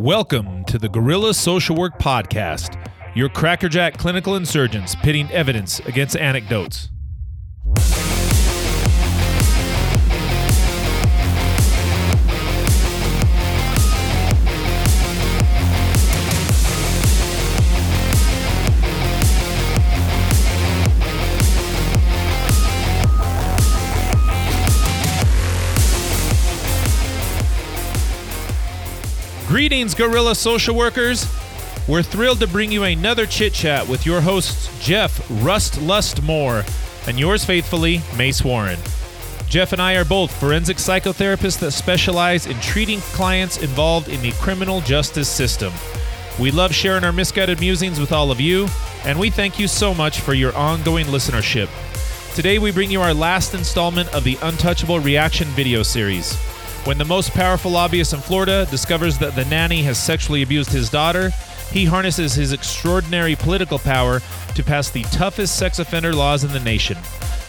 Welcome to the Gorilla Social Work Podcast, your crackerjack clinical insurgents pitting evidence against anecdotes. Gorilla Social Workers. We're thrilled to bring you another chit chat with your hosts, Jeff Rust Lust Moore and yours faithfully, Mace Warren. Jeff and I are both forensic psychotherapists that specialize in treating clients involved in the criminal justice system. We love sharing our misguided musings with all of you, and we thank you so much for your ongoing listenership. Today, we bring you our last installment of the Untouchable Reaction video series. When the most powerful lobbyist in Florida discovers that the nanny has sexually abused his daughter, he harnesses his extraordinary political power to pass the toughest sex offender laws in the nation.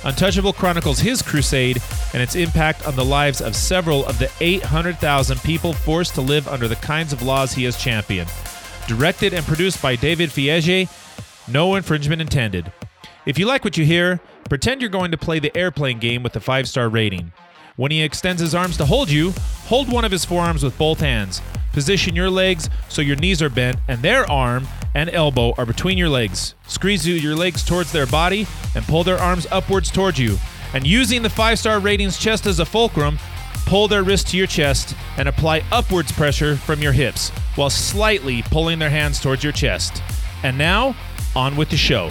Untouchable chronicles his crusade and its impact on the lives of several of the 800,000 people forced to live under the kinds of laws he has championed. Directed and produced by David Feige, no infringement intended. If you like what you hear, pretend you're going to play the airplane game with a five star rating. When he extends his arms to hold you, hold one of his forearms with both hands. Position your legs so your knees are bent and their arm and elbow are between your legs. Squeeze your legs towards their body and pull their arms upwards towards you. And using the five star ratings chest as a fulcrum, pull their wrist to your chest and apply upwards pressure from your hips while slightly pulling their hands towards your chest. And now, on with the show.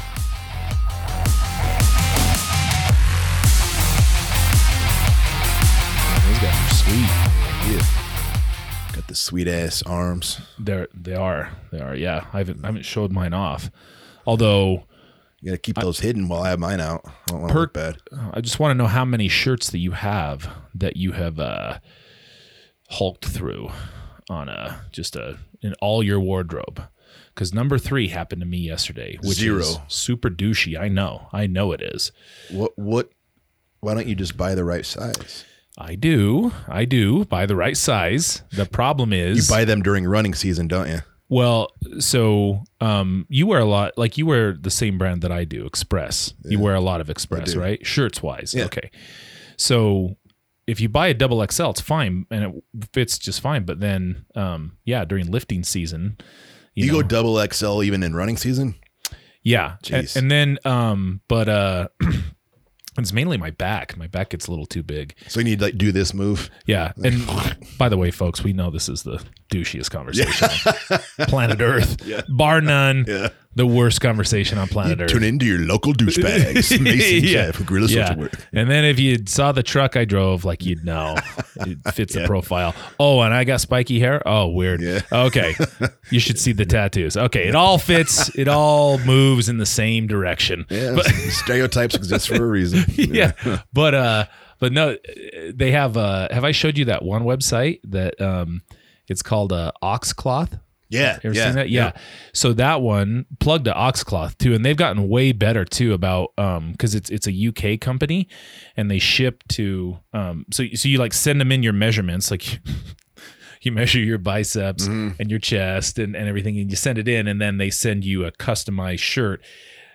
Sweet. Yeah. Got the sweet ass arms. They're they are they are yeah. I haven't I haven't showed mine off. Although You gotta keep those hidden while I have mine out. I don't want to look bad. uh, I just want to know how many shirts that you have that you have uh, hulked through on a just a in all your wardrobe. Because number three happened to me yesterday, which Zero. is super douchey. I know, I know it is. What? What? Why don't you just buy the right size? I do, I do buy the right size. The problem is You buy them during running season, don't you? well, so um, you wear a lot, like you wear the same brand that I do, Express. You wear a lot of Express, right? Shirts wise, Yeah. okay. So if you buy a double XL, it's fine and it fits just fine. But then, um, yeah, during lifting season, you, You, know, go double XL even in running season. yeah, and, and then, um, but uh, it's mainly my back. My back gets a little too big. So you need to like do this move. Yeah. And by the way, folks, we know this is the douchiest conversation on planet Earth, bar none. Yeah. The worst conversation on planet Earth. Tune into your local douchebags. Mason Yeah. Jeff, Gorilla yeah. Social Work. And then if you saw the truck I drove, like you'd know it fits the profile. Oh, and I got spiky hair. Oh, weird. Yeah. Okay. You should see the tattoos. Okay. It all fits. It all moves in the same direction. Yeah, stereotypes exist for a reason. yeah. But uh but no they have uh have I showed you that one website that um it's called uh Oxcloth? yeah, ever yeah, seen that? Yeah. So that one plugged to Oxcloth too, and they've gotten way better too about um because it's it's a UK company, and they ship to um so so you like send them in your measurements like. You measure your biceps Mm-hmm. and your chest and, and everything, and you send it in, and then they send you a customized shirt.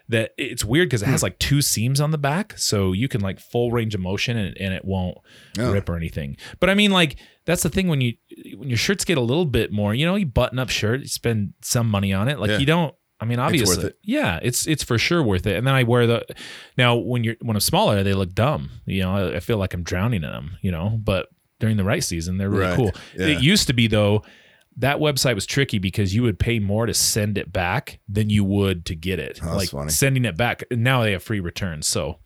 That it's weird because it Hmm. has like two seams on the back, so you can like full range of motion and, and it won't rip or anything. But I mean, like that's the thing when you when your shirts get a little bit more, you know, you button up shirt, you spend some money on it. Like Yeah. you don't. I mean, obviously, worth it. yeah, it's it's for sure worth it. And then I wear the now when you're when I'm smaller, they look dumb. You know, I, I feel like I'm drowning in them. You know, but during the right season, they're really Right. cool. Yeah. It used to be though. That website was tricky because you would pay more to send it back than you would to get it. Oh, that's like funny. sending it back. Now they have free returns. So,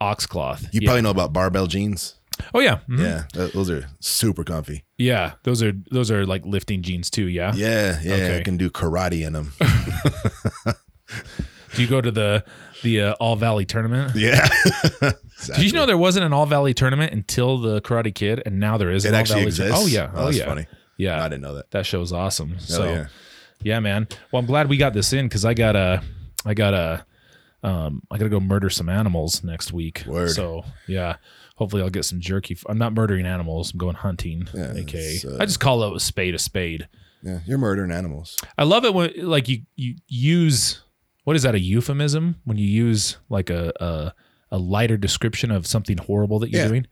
Oxcloth. You yeah. probably know about barbell jeans. Oh yeah. Mhm. Yeah, th- those are super comfy. Yeah, those are those are like lifting jeans too. Yeah. Yeah, yeah, Okay. I can do karate in them. Do you go to the the uh, All Valley tournament? yeah. Did you know there wasn't an All Valley tournament until the Karate Kid, and now there is. it an actually All Valley exists? Oh yeah. Oh, that's yeah. funny. Yeah. I didn't know that. That show's awesome. so yeah. yeah. man. Well, I'm glad we got this in because I got a I got a um I gotta go murder some animals next week. Word. So yeah. Hopefully I'll get some jerky. I'm not murdering animals. I'm going hunting. Yeah, aka uh, I just call it a spade a spade. Yeah, you're murdering animals. I love it when like you you use what is that a euphemism when you use like a a, a lighter description of something horrible that you're Yeah. doing.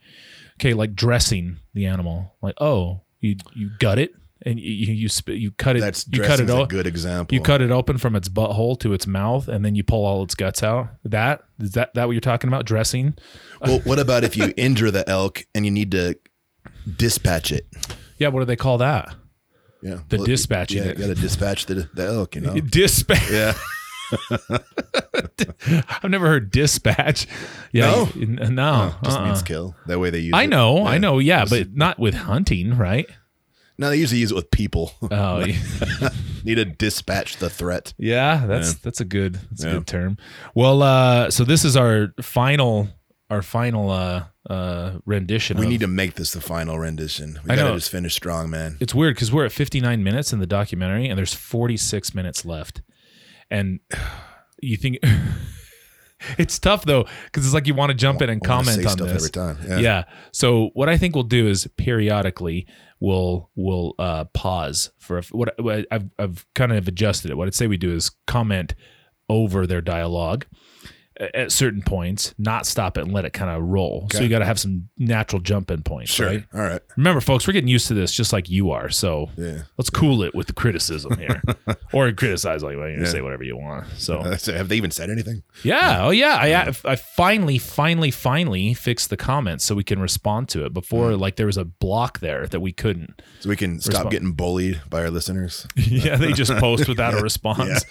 Okay, like dressing the animal. Like oh, you you gut it and you you sp- you cut it. That's you cut it dressing's a o- good example. You cut it open from its butthole to its mouth, and then you pull all its guts out. That is that that what you're talking about? Dressing? Well, what about if you injure the elk and you need to dispatch it? Yeah. What do they call that? Yeah, The dispatching Yeah, you got to dispatch the the elk. You know. Dispatch. Yeah. I've never heard dispatch. Yeah. No? you- n- no. Oh, just uh-uh. means kill. That way they use. I it. know, I know, yeah, but not with hunting, right? No, they usually use it with people. Oh, yeah. need to dispatch the threat. yeah, that's Yeah. that's a good that's a good term. Well, uh, so this is our final our final uh uh rendition. We of, need to make this the final rendition. We I gotta know. just finish strong, man. It's weird because we're at 59 minutes in the documentary, and there's 46 minutes left, and you think. It's tough though, because it's like you want to jump in and comment on stuff this. every time. Yeah. Yeah. So what I think we'll do is periodically we'll we'll uh, pause for a, what, what I've I've kind of adjusted it. What I'd say we do is comment over their dialogue at certain points, not stop it and let it kind of roll. So you got to have some natural jump in points, Sure. right? All right. Remember, folks, we're getting used to this just like you are. So Yeah. let's cool it with the criticism here, or criticize like well, you Yeah. say whatever you want. So have they even said anything? yeah. Oh, yeah. I I finally, finally, finally fixed the comments so we can respond to it. Before, Mm. like, there was a block there that we couldn't. So we can stop Respond. getting bullied by our listeners. yeah, they just post without a response,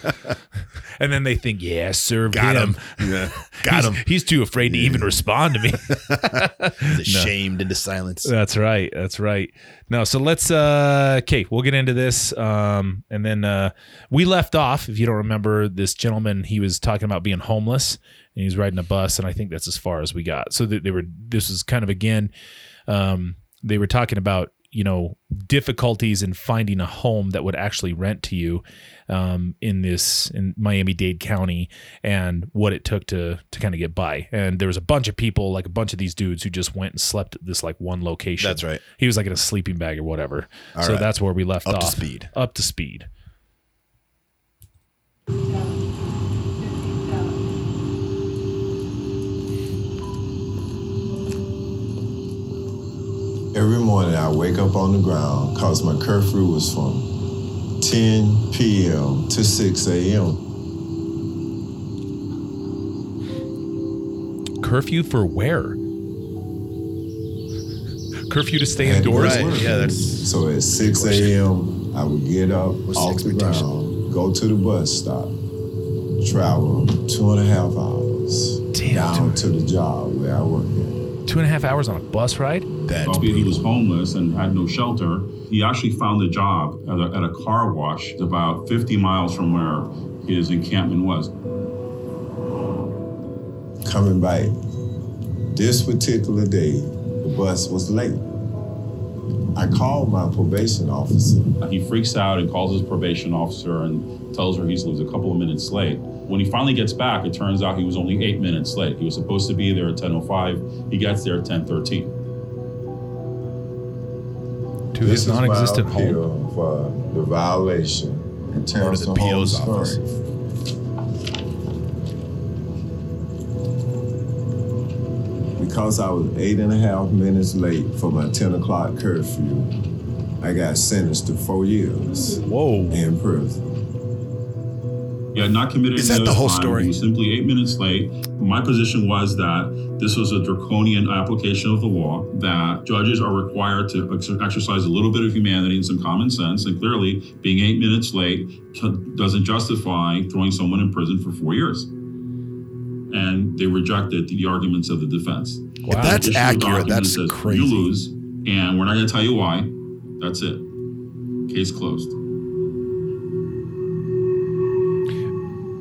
and then they think, "Yeah, serve Got him. him. Yeah. Got he's, him. He's too afraid to even respond to me." Shamed into silence. That's right. That's right. No, so let's uh okay, we'll get into this. Um and then uh we left off, if you don't remember, this gentleman, he was talking about being homeless and he was riding a bus, and I think that's as far as we got. So that they were this was kind of again, um, they were talking about you know difficulties in finding a home that would actually rent to you um, in this in Miami-Dade County and what it took to to kind of get by. And there was a bunch of people, like a bunch of these dudes, who just went and slept at this like one location. That's right. He was like in a sleeping bag or whatever. All so right. that's where we left off. Up to speed. Up to speed. Every morning I wake up on the ground cause my curfew was from 10 p.m. to 6 a.m. Curfew for where? Curfew to stay Had to go indoors. Right, yeah, that's- so at 6 a.m. I would get up What's the off the expectation? ground, go to the bus stop, travel two and a half hours Damn, down to the job where I work at. Two and a half hours on a bus ride. That's albeit he was homeless and had no shelter, he actually found a job at a, at a car wash about 50 miles from where his encampment was. Coming back, this particular day, the bus was late. I called my probation officer. He freaks out and calls his probation officer and tells her he's he a couple of minutes late. When he finally gets back, it turns out he was only eight minutes late. He was supposed to be there at 10:05. He gets there at 10:13. To his This is my non-existent home. appeal for the violation in Or to terms the of PO's home office. story. Because I was eight and a half minutes late for my 10 o'clock curfew, I got sentenced to four years Whoa. in prison. Had not committed Is that the whole crime. story? He was simply eight minutes late. My position was that this was a draconian application of the law, that judges are required to ex- exercise a little bit of humanity and some common sense. And clearly, being eight minutes late doesn't justify throwing someone in prison for four years. And they rejected the arguments of the defense. Wow. that's Issue accurate, that's says, crazy. You lose, and we're not going to tell you why. That's it. Case closed.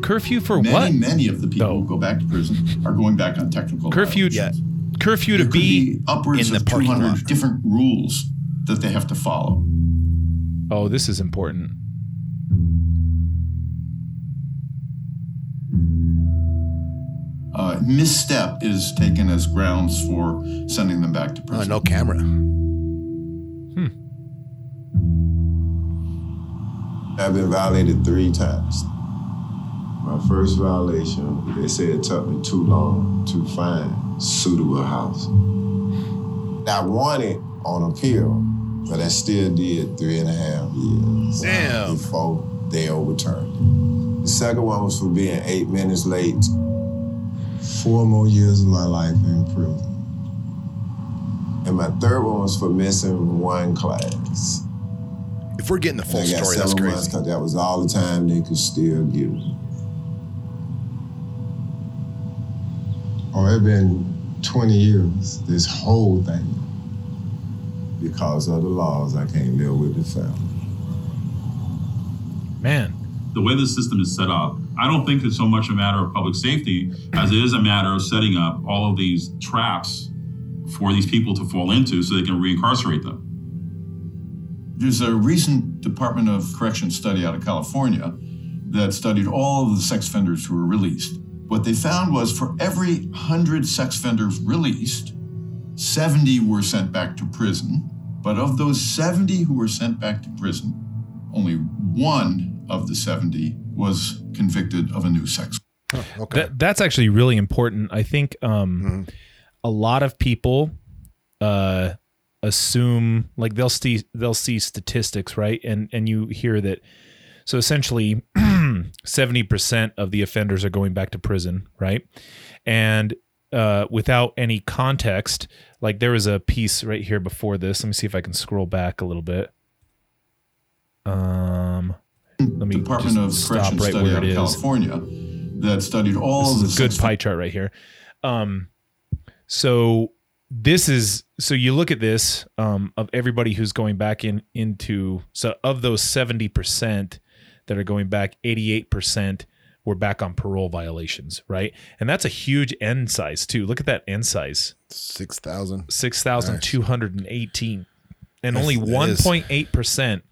Curfew for many, what? many of the people though? who go back to prison are going back on technical Curfew. violations. Curfew to There could be. upwards in the of parking 200 lot. different rules that they have to follow. Oh, this is important. Uh, misstep is taken as grounds for sending them back to Oh, prison. no camera. I've been violated three times. My first violation, they said it took me too long to find suitable house. I won it on appeal, but I still did three and a half years Damn. before they overturned it. The second one was for being eight minutes late. Four more years of my life in prison. And my third one was for missing one class. If we're getting the full story, that's months that was all the time they could still give me. Oh, it's been 20 years, this whole thing. Because of the laws, I can't live with the family. Man, the way the system is set up, I don't think it's so much a matter of public safety as it is a matter of setting up all of these traps for these people to fall into so they can reincarcerate them. There's a recent Department of Corrections study out of California that studied all of the sex offenders who were released. What they found was for every 100 sex offenders released, 70 were sent back to prison. But of those 70 who were sent back to prison, only one of the 70 was convicted of a new sex Okay. that that's actually really important. I think um, a lot of people uh, assume like they'll see they'll see statistics right, and and you hear that. So essentially, seventy percent of the offenders are going back to prison, right? And uh, without any context, like there was a piece right here before this. Let me see if I can scroll back a little bit. Um, let me Department of stop right study where out of California that studied all of the this is a good pie chart right here. Um, so this is so you look at this um, of everybody who's going back in into so of those seventy percent that are going back, eighty eight percent were back on parole violations, right? And that's a huge end size too. Look at that end size, 6,000. six thousand two hundred and eighteen, and only that one is- point eight percent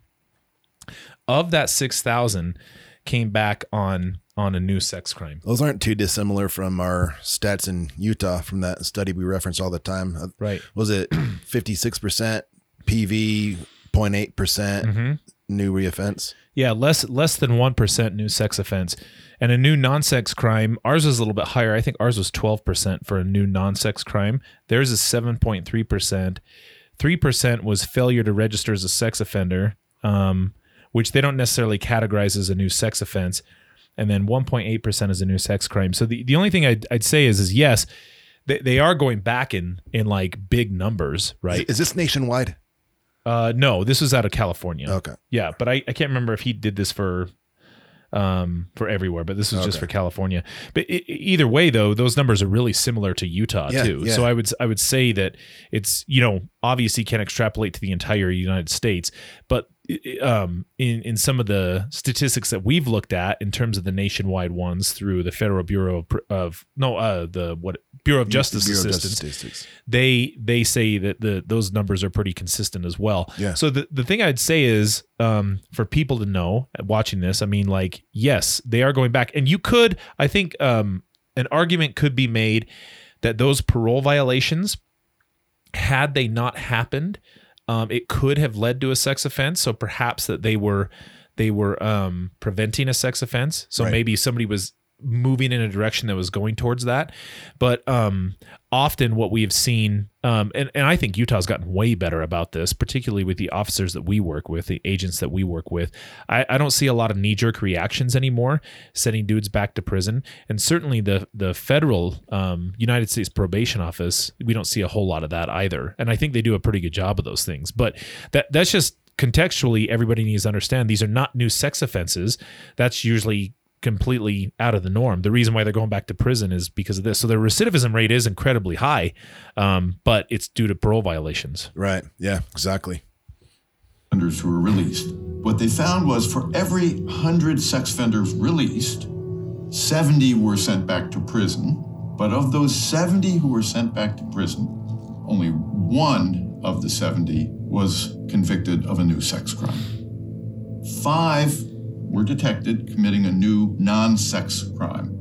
of that six thousand came back on on a new sex crime. Those aren't too dissimilar from our stats in Utah from that study we reference all the time. Uh, Right. Was it 56% PV, 0.8% Mm-hmm. New reoffense? Yeah, less less than one percent new sex offense, and a new non-sex crime. Ours was a little bit higher. I think ours was twelve percent for a new non-sex crime. Theirs is seven point three percent. Three percent was failure to register as a sex offender, um, which they don't necessarily categorize as a new sex offense, and then one point eight percent is a new sex crime. So the, the only thing I'd, I'd say is is yes, they, they are going back in in like big numbers, right? Is this nationwide? Uh, no, this was out of California. Okay. Yeah, but I, I can't remember if he did this for um for everywhere, but this was just for California. But i- i- either way, though, those numbers are really similar to Utah Yeah, too. yeah. So I would I would say that it's you know obviously can't extrapolate to the entire United States, but um in in some of the statistics that we've looked at in terms of the nationwide ones through the Federal Bureau of, of no uh the what Bureau of Justice Bureau Assistance Justice Statistics. they they say that the those numbers are pretty consistent as well. Yeah. So the the thing I'd say is um, for people to know uh, watching this, I mean, like yes, they are going back, and you could, I think, um, an argument could be made that those parole violations, had they not happened, um, it could have led to a sex offense. So perhaps that they were they were um, preventing a sex offense. So Right. maybe somebody was moving in a direction that was going towards that. But um, often what we have seen, um, and, and I think Utah's gotten way better about this, particularly with the officers that we work with, the agents that we work with. I, I don't see a lot of knee jerk reactions anymore, sending dudes back to prison. And certainly the the federal um, United States Probation Office, we don't see a whole lot of that either. And I think they do a pretty good job of those things. But that that's just contextually, everybody needs to understand these are not new sex offenses. That's usually completely out of the norm. The reason why they're going back to prison is because of this. So their recidivism rate is incredibly high, um, but it's due to parole violations. Right. Yeah, exactly. offenders who were released. What they found was for every 100 sex offenders released, 70 were sent back to prison. But of those 70 who were sent back to prison, only one of the 70 was convicted of a new sex crime. Five were detected committing a new non sex crime.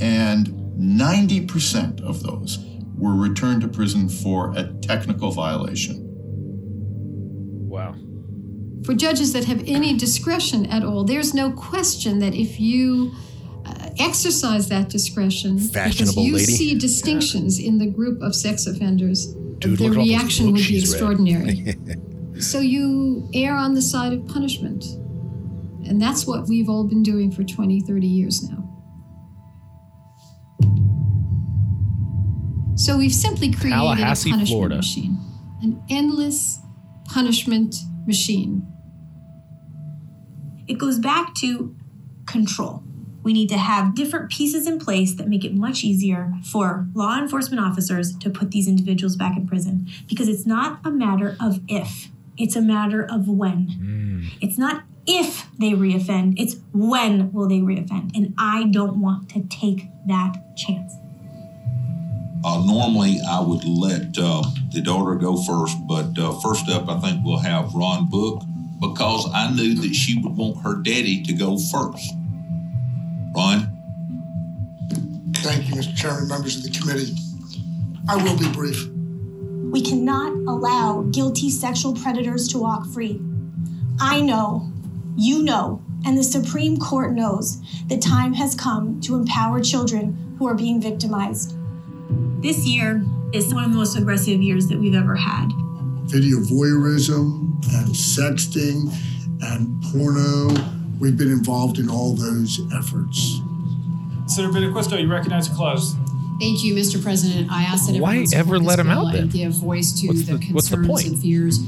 And 90% of those were returned to prison for a technical violation. Wow. For judges that have any discretion at all, there's no question that if you uh, exercise that discretion, because you lady. see distinctions in the group of sex offenders, Dude, the look at all those reaction would be extraordinary. so you err on the side of punishment. And that's what we've all been doing for 20, 30 years now. So we've simply created a punishment Florida. machine, an endless punishment machine. It goes back to control. We need to have different pieces in place that make it much easier for law enforcement officers to put these individuals back in prison because it's not a matter of if, it's a matter of when. Hmm. It's not if they reoffend, it's when will they reoffend. And I don't want to take that chance. Uh, normally, I would let uh, the daughter go first, but uh, first up, I think we'll have Ron Book because I knew that she would want her daddy to go first. Ron? Thank you, Mr. Chairman, members of the committee. I will be brief. We cannot allow guilty sexual predators to walk free. I know, you know, and the Supreme Court knows the time has come to empower children who are being victimized. This year is one of the most aggressive years that we've ever had. Video voyeurism and sexting and porno. We've been involved in all those efforts. Senator Benacquisto, you recognize the clause. Thank you, Mr. President. I ask that Why ever let this him out then? and give voice to What's the, the- what's the concerns point? and fears of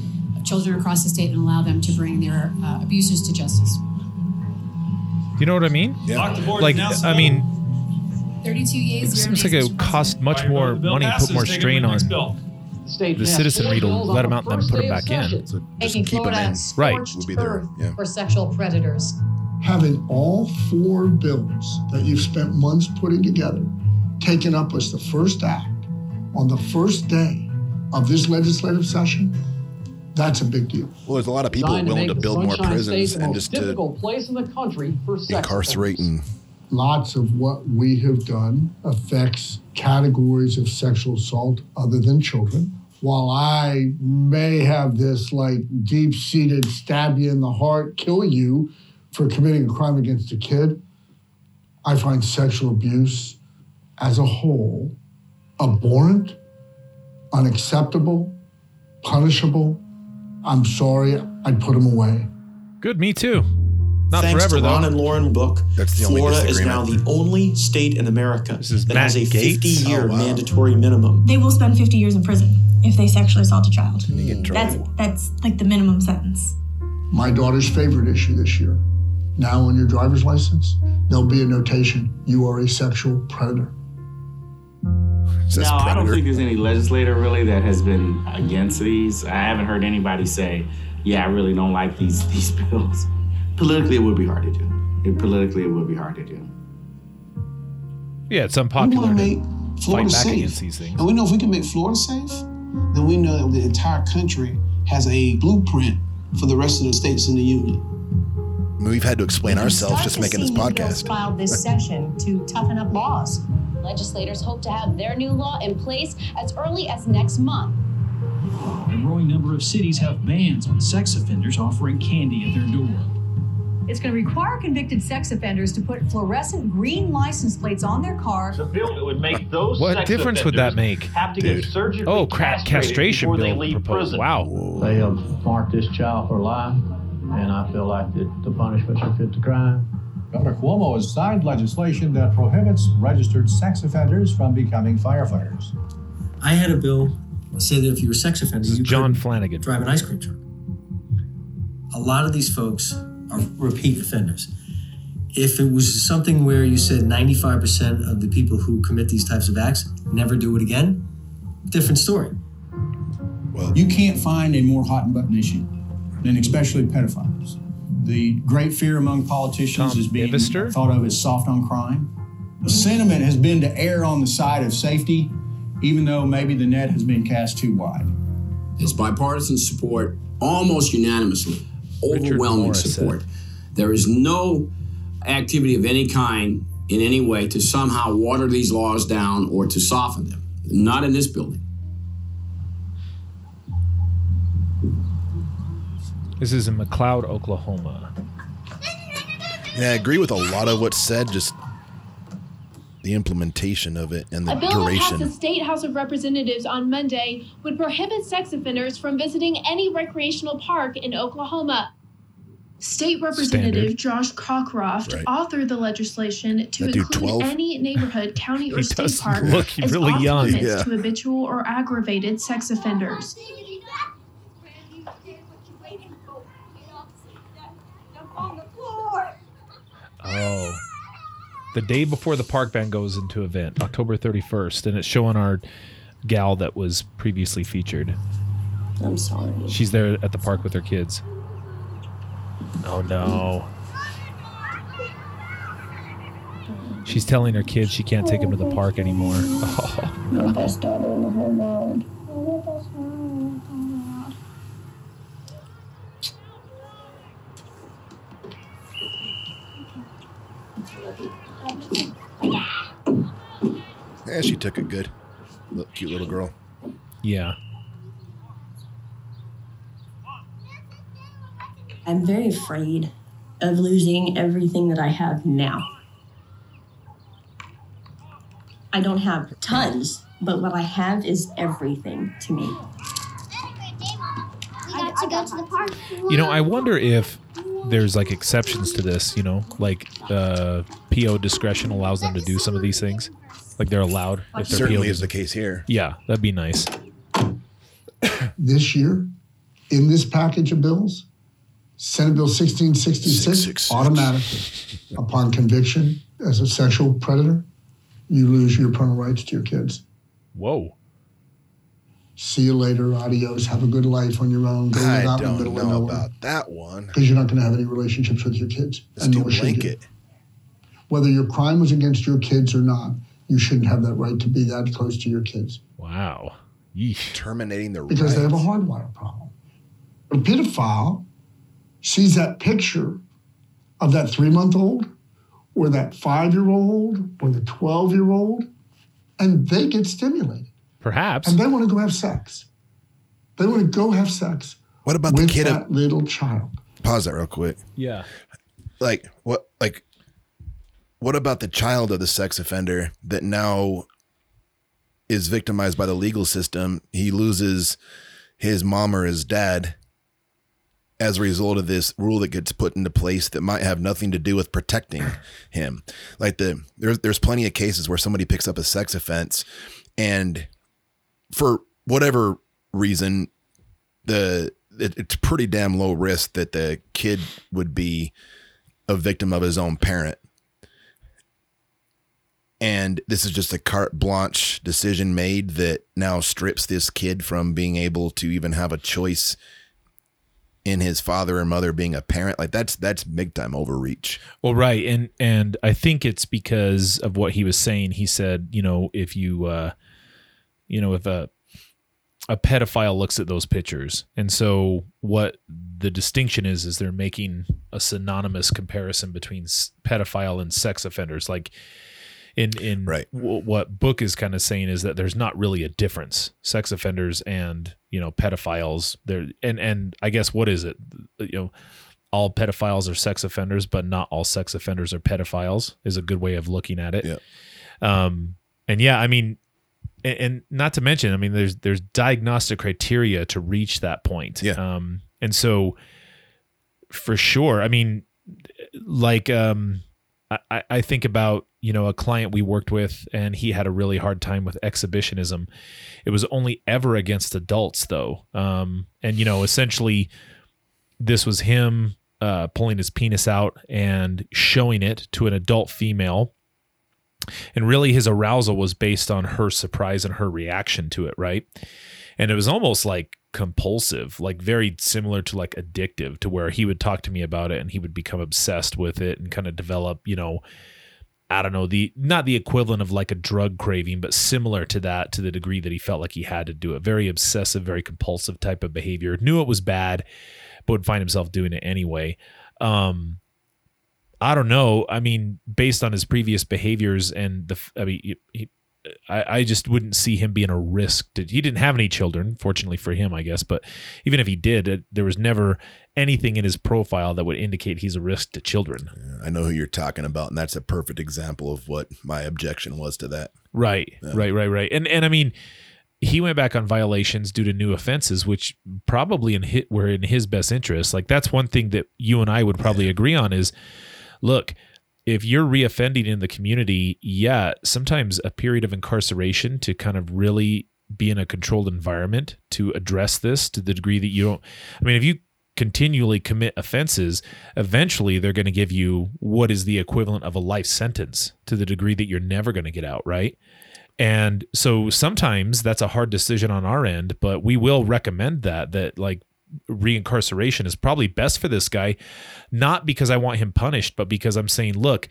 children across the state and allow them to bring their uh, abusers to justice. You know what I mean? Lock the board Like, I mean, 32 years. it seems like it would cost much more money, passes. put more Take it to strain on next bill. the citizenry to let them out and then put them back in. So just making keep them Florida in. Right. scorched We'll be there, yeah. for sexual predators. Having all four bills that you've spent months putting together taken up as the first act on the first day of this legislative session, that's a big deal. Well, there's a lot of people Designed willing to make the build more prisons the and most just to difficult place in the country for sex incarcerate Lots of what we have done affects categories of sexual assault other than children. While I may have this like deep seated stab you in the heart, kill you for committing a crime against a kid, I find sexual abuse as a whole abhorrent, unacceptable, punishable. I'm sorry, I'd put him away. Good, me too. Not Thanks forever to Ron though. and Lauren Book, That's the only Florida is now the only state in America that Matt has a Gaetz? 50-year Oh, wow. mandatory minimum. They will spend 50 years in prison if they sexually assault a child. you get in That's that's like the minimum sentence. My daughter's favorite issue this year. Now on your driver's license, there'll be a notation, you are a sexual predator. Says no, I don't think there's any legislator really that has been against these. I haven't heard anybody say, "Yeah, I really don't like these these bills." Politically, it would be hard to do. It, politically, it would be hard to do. Yeah, it's unpopular want to to make fight Florida back safe. against these things. And we know if we can make Florida safe, then we know that the entire country has a blueprint for the rest of the states in the union. We've had to explain ourselves just making this podcast. filed this session to toughen up laws. Legislators hope to have their new law in place as early as next month. A growing number of cities have bans on sex offenders offering candy at their door. It's going to require convicted sex offenders to put fluorescent green license plates on their car. The bill that would make those What sex difference would that make? have to Dude. get surgically Oh, crap! Castration before they bill leave proposed. prison. Wow. They have marked this child for life, and I feel like that the punishments are fit the crime. Governor Cuomo has signed legislation that prohibits registered sex offenders from becoming firefighters. I had a bill say that if you were a sex offender, This is you John Flanagan. drive an ice cream truck. A lot of these folks are repeat offenders. If it was something where you said 95% of the people who commit these types of acts never do it again, different story. Well, you can't find a more hot and button issue than especially pedophiles. The great fear among politicians Tom is being Ivester? thought of as soft on crime. The sentiment has been to err on the side of safety, even though maybe the net has been cast too wide. It's bipartisan support, almost unanimously, overwhelming Morris support. There is no activity of any kind in any way to somehow water these laws down or to soften them. Not in this building. This is in McLoud, Oklahoma. Yeah, I agree with a lot of what's said. Just the implementation of it and the A bill that passed the. State House of Representatives on Monday would prohibit sex offenders from visiting any recreational park in Oklahoma. State Representative Standard. Josh Cockroft Right. authored the legislation to That include 12? any neighborhood, county, or He state park look as really off young. limits Yeah. to habitual or aggravated sex offenders. Oh. The day before the park ban goes into event, October 31st, and it's showing our gal that was previously featured. I'm sorry. She's there at the park with her kids. Oh no. She's telling her kids she can't take them to the park anymore. Oh, My no. best daughter in the whole world. Yeah, she took it good. Look, cute little girl. Yeah. I'm very afraid of losing everything that I have now. I don't have tons, but what I have is everything to me. To go to the park. You know, I wonder if there's like exceptions to this, you know, like uh, PO discretion allows them to do some of these things. Like they're allowed if they're Certainly PO is the case here. Yeah, that'd be nice. This year, in this package of bills, Senate Bill 1666, automatically, upon conviction as a sexual predator, you lose your parental rights to your kids. Whoa. See you later. Adios. Have a good life on your own. Go I live out in the don't know nowhere. about that one. Because you're not going to have any relationships with your kids. Let's do nor should you. Whether your crime was against your kids or not, you shouldn't have that right to be that close to your kids Wow. Yeesh. Terminating the because rights. they have a hardwire problem. A pedophile sees that picture of that three month old or that five year old or the 12 year old, and they get stimulated. Perhaps. And they want to go have sex. They want to go have sex. What about with the kid? that little child? Pause that real quick. Yeah. Like what? Like what about the child of the sex offender that now is victimized by the legal system? He loses his mom or his dad as a result of this rule that gets put into place that might have nothing to do with protecting him. Like the there's there's plenty of cases where somebody picks up a sex offense and for whatever reason the it, it's pretty damn low risk that the kid would be a victim of his own parent. And this is just a carte blanche decision made that now strips this kid from being able to even have a choice in his father or mother being a parent. Like that's that's big time overreach. Well, right, and and I think it's because of what he was saying. He said, you know, if you, uh, you know, if a a pedophile looks at those pictures, and so what the distinction is is they're making a synonymous comparison between pedophile and sex offenders, like. In in Right. w- what book is kind of saying is that there's not really a difference sex offenders and you know pedophiles there and and I guess what is it you know all pedophiles are sex offenders, but not all sex offenders are pedophiles is a good way of looking at it. yeah. Um, and yeah, I mean, and, and not to mention, I mean, there's there's diagnostic criteria to reach that point. Yeah. Um, and so for sure, I mean, like um, I- I, think about you know a client we worked with, and he had a really hard time with exhibitionism. It was only ever against adults, though. Um, and you know, essentially this was him uh, pulling his penis out and showing it to an adult female. And really, his arousal was based on her surprise and her reaction to it, right? And it was almost like compulsive, like very similar to like addictive, to where he would talk to me about it and he would become obsessed with it and kind of develop, you know, I don't know, the not the equivalent of like a drug craving, but similar to that to the degree that he felt like he had to do it. Very obsessive, very compulsive type of behavior. Knew it was bad, but would find himself doing it anyway. Um, I don't know. I mean, based on his previous behaviors and the, I mean, he, I, I just wouldn't see him being a risk. To, he didn't have any children, fortunately for him, I guess. But even if he did, it, there was never anything in his profile that would indicate he's a risk to children. I know who you're talking about, and that's a perfect example of what my objection was to that. Right, right, right, right. And and I mean, he went back on violations due to new offenses, which probably in hit were in his best interest. Like that's one thing that you and I would probably agree on is, look, if you're reoffending in the community, yeah, sometimes a period of incarceration to kind of really be in a controlled environment to address this to the degree that you don't. I mean, if you continually commit offenses, eventually they're going to give you what is the equivalent of a life sentence to the degree that you're never going to get out, right? And so sometimes that's a hard decision on our end, but we will recommend that that like reincarceration is probably best for this guy, not because I want him punished, but because I'm saying, look,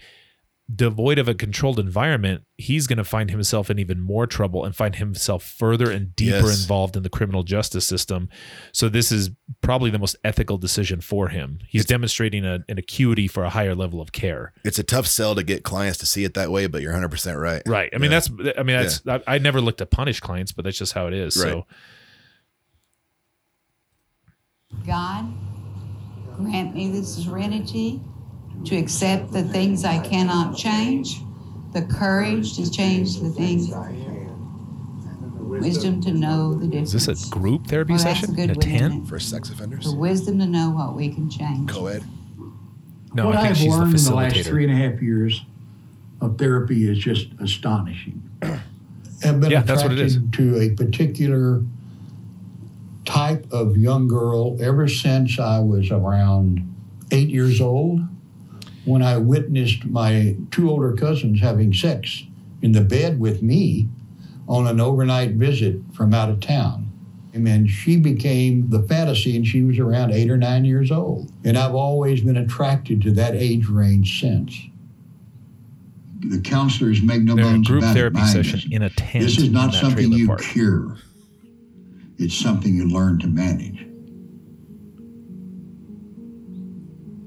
devoid of a controlled environment, he's going to find himself in even more trouble and find himself further and deeper Yes. involved in the criminal justice system. So this is probably the most ethical decision for him. He's demonstrating a, an acuity for a higher level of care. It's a tough sell to get clients to see it that way, but you're 100% right. Right. I mean, Yeah. that's, I mean, that's, I, I never look to punish clients, but that's just how it is. Right. So God, grant me the serenity to accept the things I cannot change, the courage to change the things, I can, wisdom to know the difference. is this a group therapy Oh, session? a good a one, isn't tent? it? For sex offenders? The wisdom to know what we can change. Co-ed. No, what I think have she's the learned in the last three and a half years of therapy is just astonishing. I've been Yeah, that's what it is. attracted to a particular type of young girl ever since I was around eight years old when I witnessed my two older cousins having sex in the bed with me on an overnight visit from out of town. And then she became the fantasy, and she was around eight or nine years old. And I've always been attracted to that age range since. The counselors make no They're in a bones group about therapy it. session in a tent. This is not something you park. cure. It's something you learn to manage.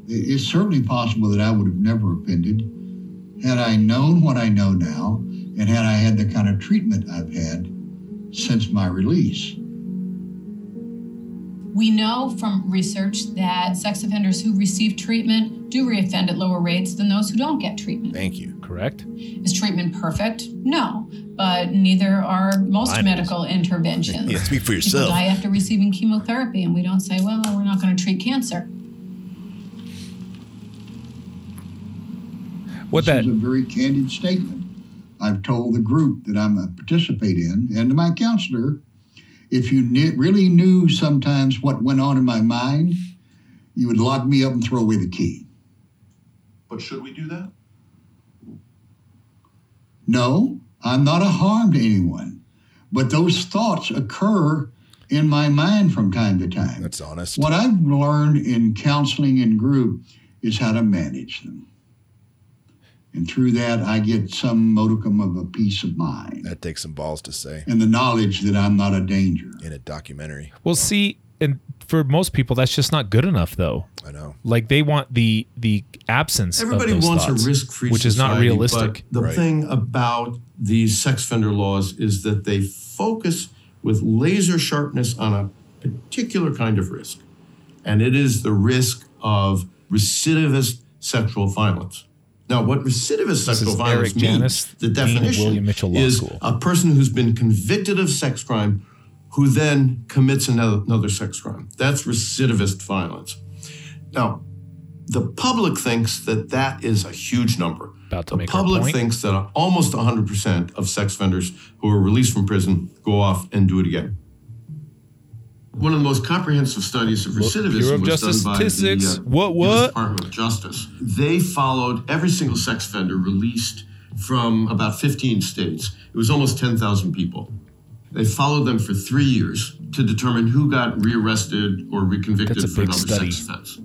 It's certainly possible that I would have never offended had I known what I know now and had I had the kind of treatment I've had since my release. We know from research that sex offenders who receive treatment do reoffend at lower rates than those who don't get treatment. Thank you. Correct. Is treatment perfect? No, but neither are most Mine is. medical interventions. Yeah, speak for People yourself. die after receiving chemotherapy, and we don't say, well, we're not going to treat cancer. What this that is a very candid statement. I've told the group that I'm a participate in and to my counselor, if you kn- really knew sometimes what went on in my mind, you would lock me up and throw away the key. But should we do that? No, I'm not a harm to anyone, but those thoughts occur in my mind from time to time. That's honest. What I've learned in counseling and group is how to manage them. And through that, I get some modicum of a peace of mind That takes some balls to say and the knowledge that I'm not a danger. in a documentary. Well, see, and for most people, that's just not good enough, though. I know. Like they want the the absence. Everybody of those wants thoughts, a risk-free which is not realistic. But the thing about these sex offender laws is that they focus with laser sharpness on a particular kind of risk, and it is the risk of recidivist sexual violence. Now, what recidivist This sexual violence Eric means, Janus, the definition William Mitchell Law is School. a person who's been convicted of sex crime who then commits another, another sex crime. That's recidivist violence. Now, the public thinks that that is a huge number. About to the make our public point. thinks that almost 100% of sex offenders who are released from prison go off and do it again. One of the most comprehensive studies of recidivism Bureau of was Justice done by statistics. the uh, What, US what? Department of Justice. They followed every single sex offender released from about 15 states. It was almost 10,000 people. They followed them for three years to determine who got rearrested or reconvicted for another study. sex offense.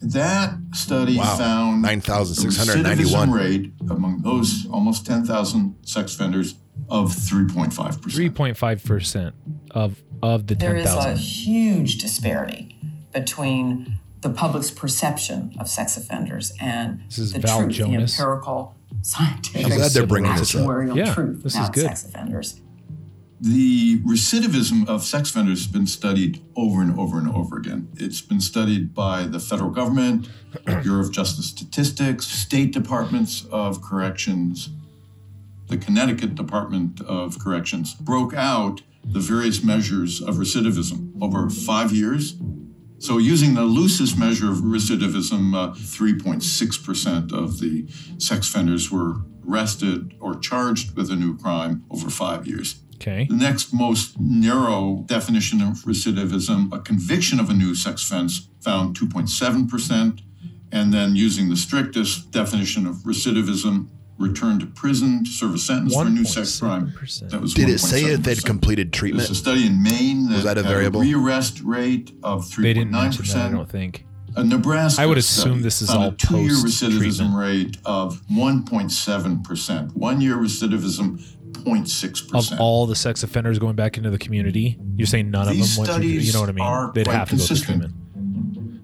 That study Wow. found 9,691. a recidivism rate among those almost 10,000 sex offenders of 3.5%. Three point five percent of of the There ten is a huge disparity between the public's perception of sex offenders and This is the Val truth, Jonas. the empirical, scientific, I'm glad they're bringing this up. actuarial Yeah, truth this is good. sex offenders. The recidivism of sex offenders has been studied over and over and over again. It's been studied by the federal government, Bureau of Justice Statistics, state departments of corrections. The Connecticut Department of Corrections broke out the various measures of recidivism over five years. So, using the loosest measure of recidivism, uh, 3.6% of the sex offenders were arrested or charged with a new crime over five years. Okay. The next most narrow definition of recidivism, a conviction of a new sex offense, found 2.7%. And then using the strictest definition of recidivism, return to prison to serve a sentence for a new sex crime. That was Did it say if 1.7%. they'd completed treatment? There's a study in Maine that, Was that a had variable? rearrest rate of 3.9%. They didn't mention that, I don't think. A Nebraska I would study assume this is found all a two-year recidivism rate of 1.7%. One-year recidivism, 0.6%. Of all the sex offenders going back into the community, you're saying none These of them went through, you know what I mean? They'd have to go through consistent. treatment.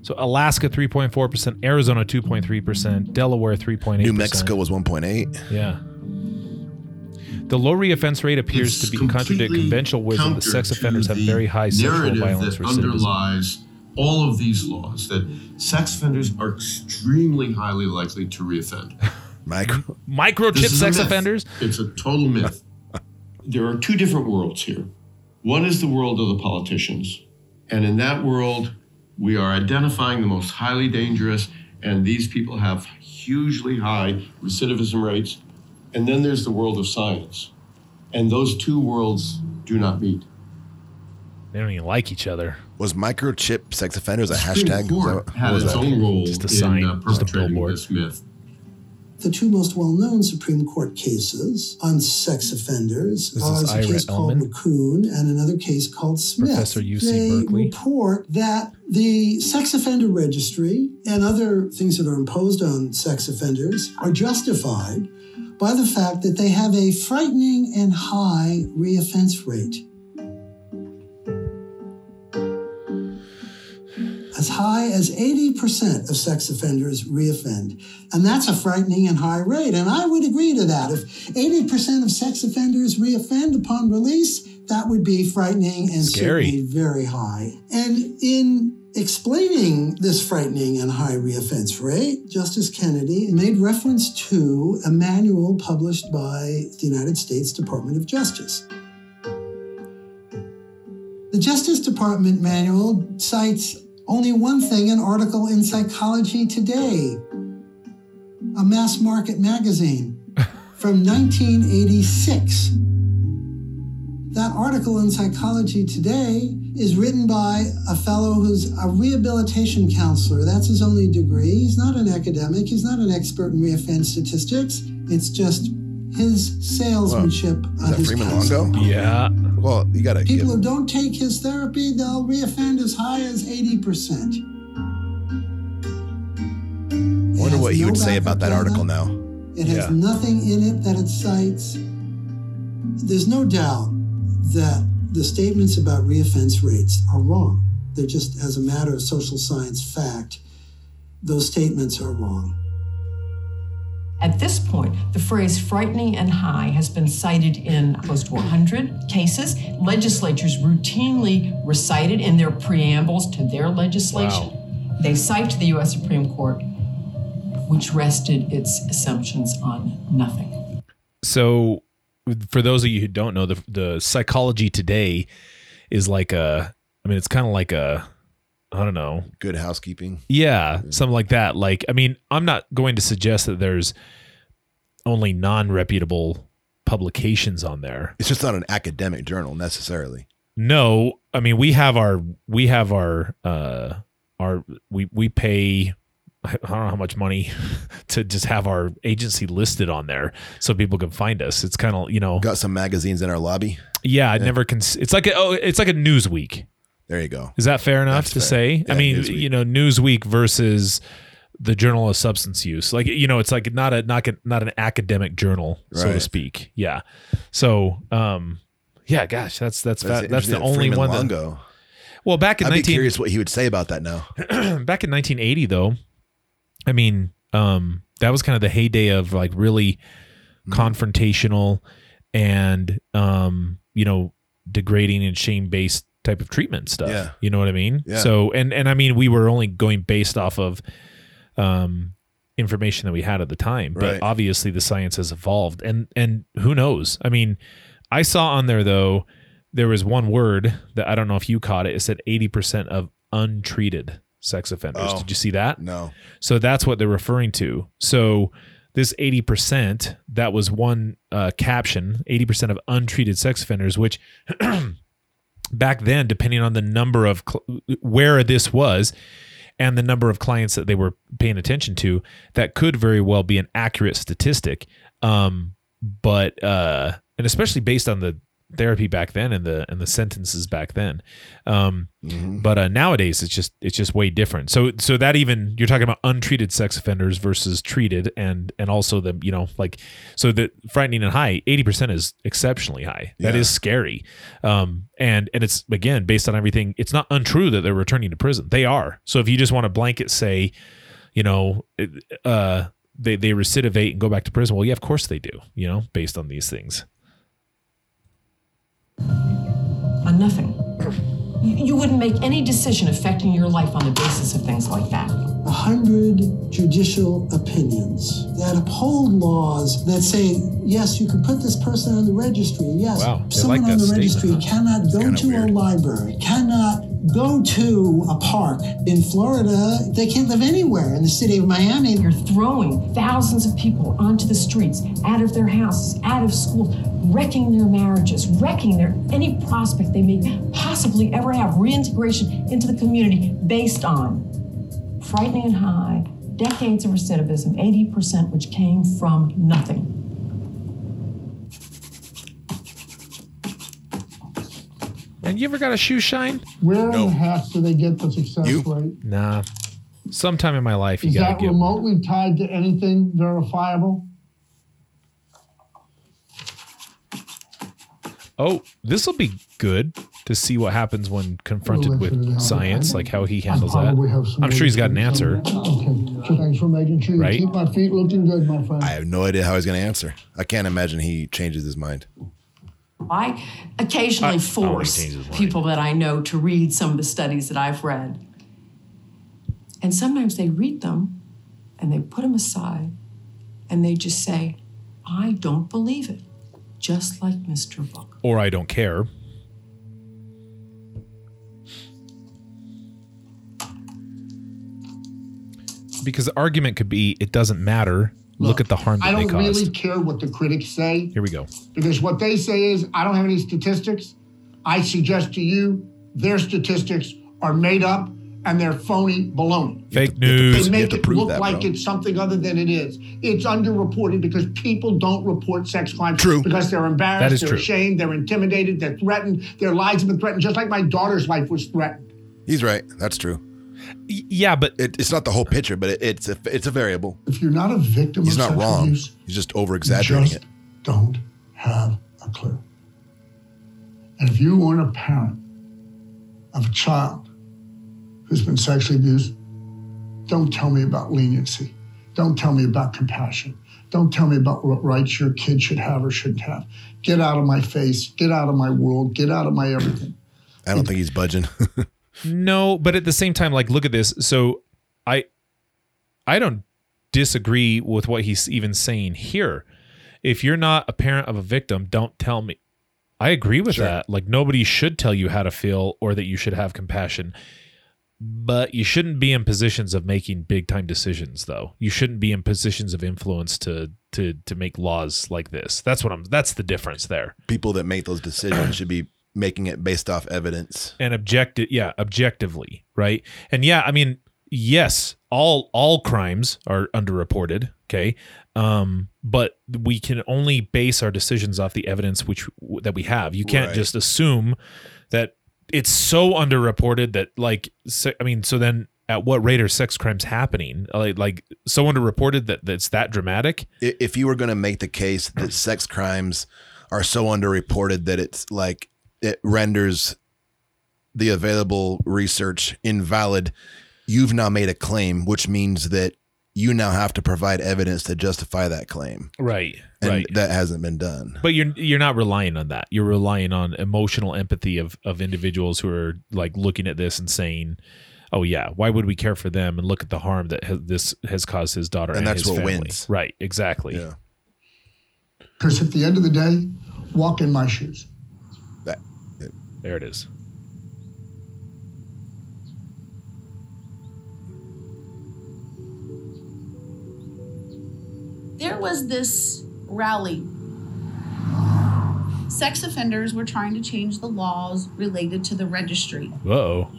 So Alaska 3.4%, Arizona 2.3%, Delaware 3.8%. New Mexico was 1.8. Yeah. The low reoffense rate appears It's to be contradict completely conventional wisdom that sex offenders have very high sexual violence that recidivism. underlies all of these laws that sex offenders are extremely highly likely to reoffend. Micro Microchip This is a sex offenders? It's a total myth. there are two different worlds here. One is the world of the politicians, and in that world, we are identifying the most highly dangerous, and these people have hugely high recidivism rates. And then there's the world of science, and those two worlds do not meet. They don't even like each other. Was microchip sex offenders a Supreme hashtag? Was that- had was its that? own role Just a in sign, uh, just a perpetrating billboard. this myth. The two most well known Supreme Court cases on sex offenders This are a case called. McKune and another case called Smith. Professor UC they Berkeley. report that the sex offender registry and other things that are imposed on sex offenders are justified by the fact that they have a frightening and high reoffense rate. As high as 80% of sex offenders reoffend. And that's a frightening and high rate. And I would agree to that. If 80% of sex offenders reoffend upon release, that would be frightening and Scary. certainly very high. And in explaining this frightening and high reoffense rate, Justice Kennedy made reference to a manual published by the United States Department of Justice. The Justice Department manual cites only one thing an article in Psychology Today, a mass market magazine from 1986. That article in Psychology Today is written by a fellow who's a rehabilitation counselor. That's his only degree. He's not an academic, he's not an expert in reoffend statistics. It's just his salesmanship Is on that his Freeman. Longo? Yeah. Well, you gotta give People who don't take his therapy, they'll reoffend as high as 80%. I wonder what he would say about that article now. It has nothing in it that it cites. There's no doubt that the statements about reoffense rates are wrong. They're just, as a matter of social science fact, those statements are wrong. At this point, the phrase frightening and high has been cited in close to 100 cases. Legislatures routinely recite it in their preambles to their legislation. They cite to the U.S. Supreme Court, which rested its assumptions on nothing. So, for those of you who don't know, the the psychology today is like a. I mean, it's kind of like a. I don't know. Good housekeeping. Yeah, something like that. Like, I mean, I'm not going to suggest that there's only non-reputable publications on there. It's just not an academic journal necessarily. No, I mean we have our we have our uh our we we pay I don't know how much money to just have our agency listed on there so people can find us. It's kind of you know got some magazines in our lobby. Yeah, I never can. It's like a, oh, it's like a Newsweek. There you go. Is that fair enough That's to fair. say? I mean, Newsweek. you know, Newsweek versus the Journal of Substance Use. Like, you know, it's like not a not a, not an academic journal, so to speak. Yeah. So, um, yeah, gosh, that's that's That's fa- that's the only Freeman one. That, well, back in I'd be 19 curious what he would say about that now. back in 1980 though i mean um that was kind of the heyday of like really Mm-hmm. confrontational and um you know degrading and shame based type of treatment stuff. Yeah. You know what I mean? Yeah. So and and I mean we were only going based off of um information that we had at the time. But Right. obviously the science has evolved and and who knows? I mean, I saw on there though there was one word that I don't know if you caught it. It said 80% of untreated sex offenders. Oh. Did you see that? No. So that's what they're referring to. So this 80%, that was one uh, caption 80% of untreated sex offenders, which back then, depending on the number of cl- where this was and the number of clients that they were paying attention to, that could very well be an accurate statistic. Um, but, uh, and especially based on the therapy back then and the and the sentences back then. Um but uh, nowadays it's just it's just way different. So so that even you're talking about untreated sex offenders versus treated and and also the you know like so the frightening and high 80% is exceptionally high. That is Yeah. scary. Um and and it's again based on everything it's not untrue that they're returning to prison. They are. So if you just want to blanket say you know uh they they recidivate and go back to prison well yeah of course they do you know based on these things on nothing. You, you wouldn't make any decision affecting your life on the basis of things like that. A hundred judicial opinions that uphold laws that say, yes, you can put this person on the registry. Yes, Wow, someone like on that the registry statement, cannot go to a library, cannot go to a park. In Florida, they can't live anywhere. In the city of Miami, You're throwing thousands of people onto the streets, out of their houses, out of school, wrecking their marriages, wrecking their any prospect they may possibly ever have reintegration into the community based on frightening and high, decades of recidivism, 80% which came from nothing. and you ever got a shoe shine Where in the heck do they get the success rate? nah sometime in my life you Is gotta that get remotely tied to anything verifiable? Oh, this will be good to see what happens when confronted We'll let you with science, like how he handles that. probably have some I'm sure he's got an answer. Okay, thanks for making sure Right. keep my feet looking good, my friend. I have no idea how he's going to answer. I can't imagine he changes his mind. I occasionally I- force I wouldn't change his mind. people that I know to read some of the studies that I've read. And sometimes they read them and they put them aside and they just say, I don't believe it, just like Mr. Book. Or I don't care. Because the argument could be it doesn't matter. Look, at the harm that they don't really care what the critics say Here we go. because what they say is, I don't have any statistics. I suggest to you their statistics are made up and they're phony baloney. Fake news. They make it look like it's something other than it is. It's underreported because people don't report sex crimes True. because they're embarrassed, they're true. ashamed, they're intimidated, they're threatened, their lives have been threatened, just like my daughter's life was threatened. He's right. That's true. Yeah, but it, it's not the whole picture, but it, it's a it's a variable. If you're not a victim He's of not sexual wrong. abuse, He's just over exaggerating just it. don't have a clue. And if you weren't a parent of a child who's been sexually abused, don't tell me about leniency. Don't tell me about compassion. Don't tell me about what rights your kid should have or shouldn't have. Get out of my face. Get out of my world. Get out of my everything. I don't think he's budging. No, but at the same time, like, look at this. So I, I don't disagree with what he's even saying here. If you're not a parent of a victim, don't tell me. I agree with that. Like, nobody should tell you how to feel or that you should have compassion. But you shouldn't be in positions of making big time decisions, though. You shouldn't be in positions of influence to to to make laws like this. That's what I'm. That's the difference there. People that make those decisions should be making it based off evidence. and objective yeah objectively right? And yeah i mean yes all all crimes are underreported okay? Um but we can only base our decisions off the evidence which that we have. You can't Right. just assume that it's so underreported that like i mean so then at what rate are sex crimes happening? Like like so underreported that that's that dramatic? If you were going to make the case that sex crimes are so underreported that it's like it renders the available research invalid, you've now made a claim, which means that you now have to provide evidence to justify that claim. Right. And right. that hasn't been done. But you're you're not relying on that. You're relying on emotional empathy of of individuals who are like looking at this and saying, "Oh yeah, why would we care for them?" And look at the harm that has, this has caused his daughter and, And that's his what family. wins. Right. Exactly. Yeah. Because at the end of the day, walk in my shoes. That, There it is. there was this rally. Sex offenders were trying to change the laws related to the registry. Uh-oh.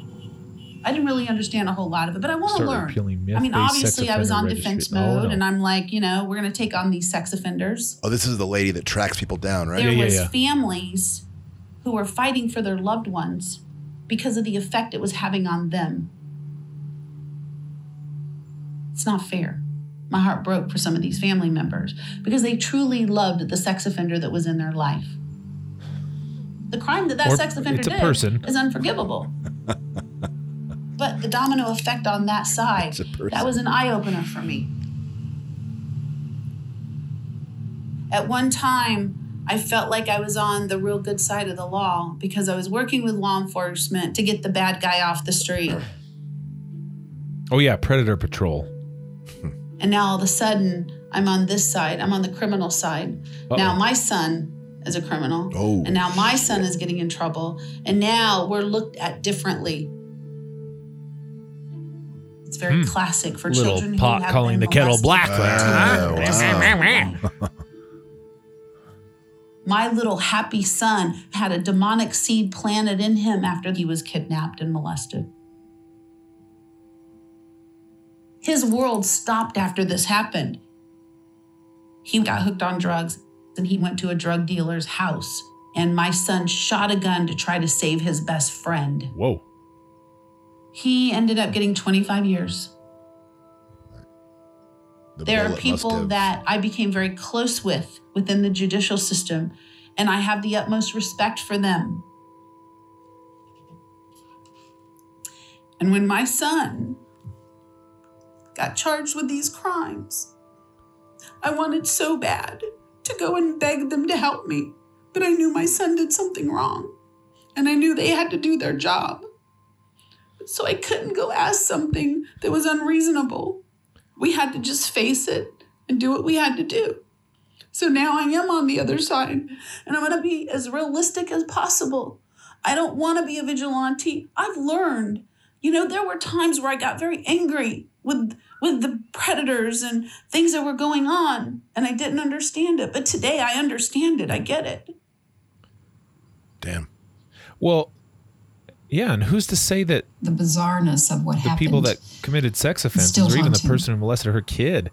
I didn't really understand a whole lot of it, but I want to learn. I mean, obviously, I was on offender defense registry. Oh, mode, no. and I'm like, you know, we're going to take on these sex offenders. Oh, this is the lady that tracks people down, right? There was families who were fighting for their loved ones because of the effect it was having on them. It's not fair. My heart broke for some of these family members because they truly loved the sex offender that was in their life. The crime that that Or sex offender did person. is unforgivable. but the domino effect on that side, that was an eye opener for me. At one time, I felt like I was on the real good side of the law because I was working with law enforcement to get the bad guy off the street. Oh yeah, Predator Patrol. And now all of a sudden, I'm on this side. I'm on the criminal side. Now Uh-oh. my son is a criminal. Oh. And now my son is getting in trouble. And now we're looked at differently. It's very Hmm. classic for Little children who pot have calling been the kettle molested. black. Oh, wow. My little happy son had a demonic seed planted in him after he was kidnapped and molested. His world stopped after this happened. He got hooked on drugs and he went to a drug dealer's house. And my son shot a gun to try to save his best friend. Whoa. He ended up getting 25 years. The there are people that I became very close with within the judicial system, and I have the utmost respect for them. And when my son got charged with these crimes, I wanted so bad to go and beg them to help me, but I knew my son did something wrong, and I knew they had to do their job. So I couldn't go ask something that was unreasonable. We had to just face it and do what we had to do. So now I am on the other side, and I'm going to be as realistic as possible. I don't want to be a vigilante. I've learned. You know, there were times where I got very angry with with the predators and things that were going on, and I didn't understand it. But today I understand it. I get it. Damn. Well, yeah, and who's to say that The bizarreness of what the happened. people that committed sex offenses, still or even the person who molested her kid,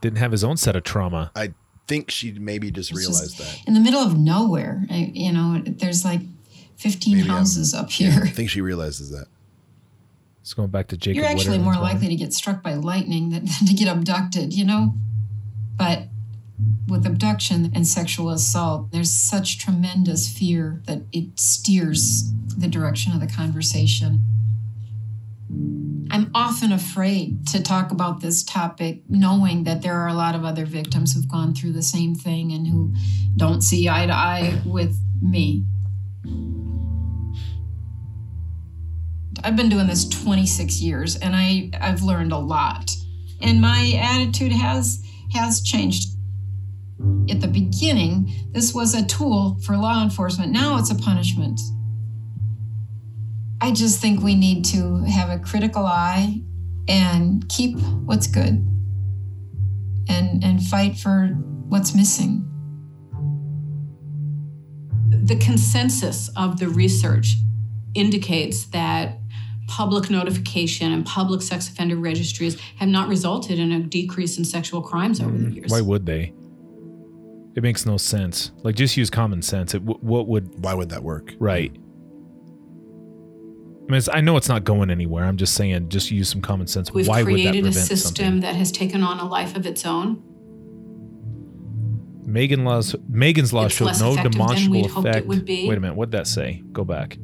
didn't have his own set of trauma? I think she maybe just It's realized just that. in the middle of nowhere. I, you know, there's like 15 Maybe I'm- houses up Yeah, here. I think she realizes that. It's going back to Jacob. You're actually Wetterling's more one. likely to get struck by lightning than, than to get abducted, you know? But with abduction and sexual assault, there's such tremendous fear that it steers the direction of the conversation. I'm often afraid to talk about this topic, knowing that there are a lot of other victims who've gone through the same thing and who don't see eye to eye with me. I've been doing this 26 years and I, I've learned a lot. And my attitude has has changed. At the beginning, this was a tool for law enforcement. Now it's a punishment. I just think we need to have a critical eye and keep what's good and and fight for what's missing. The consensus of the research indicates that public notification and public sex offender registries have not resulted in a decrease in sexual crimes over the mm-hmm. years. Why would they? It makes no sense. Like, just use common sense. It, wh- what would? Why would that work? Right. I mean, it's, I know it's not going anywhere. I'm just saying, just use some common sense. We've Why would that created a system something? that has taken on a life of its own. Megan laws, Megan's law It's showed less no effective than demonstrable we'd hoped it effect. would be. Wait a minute, what'd that say? Go back.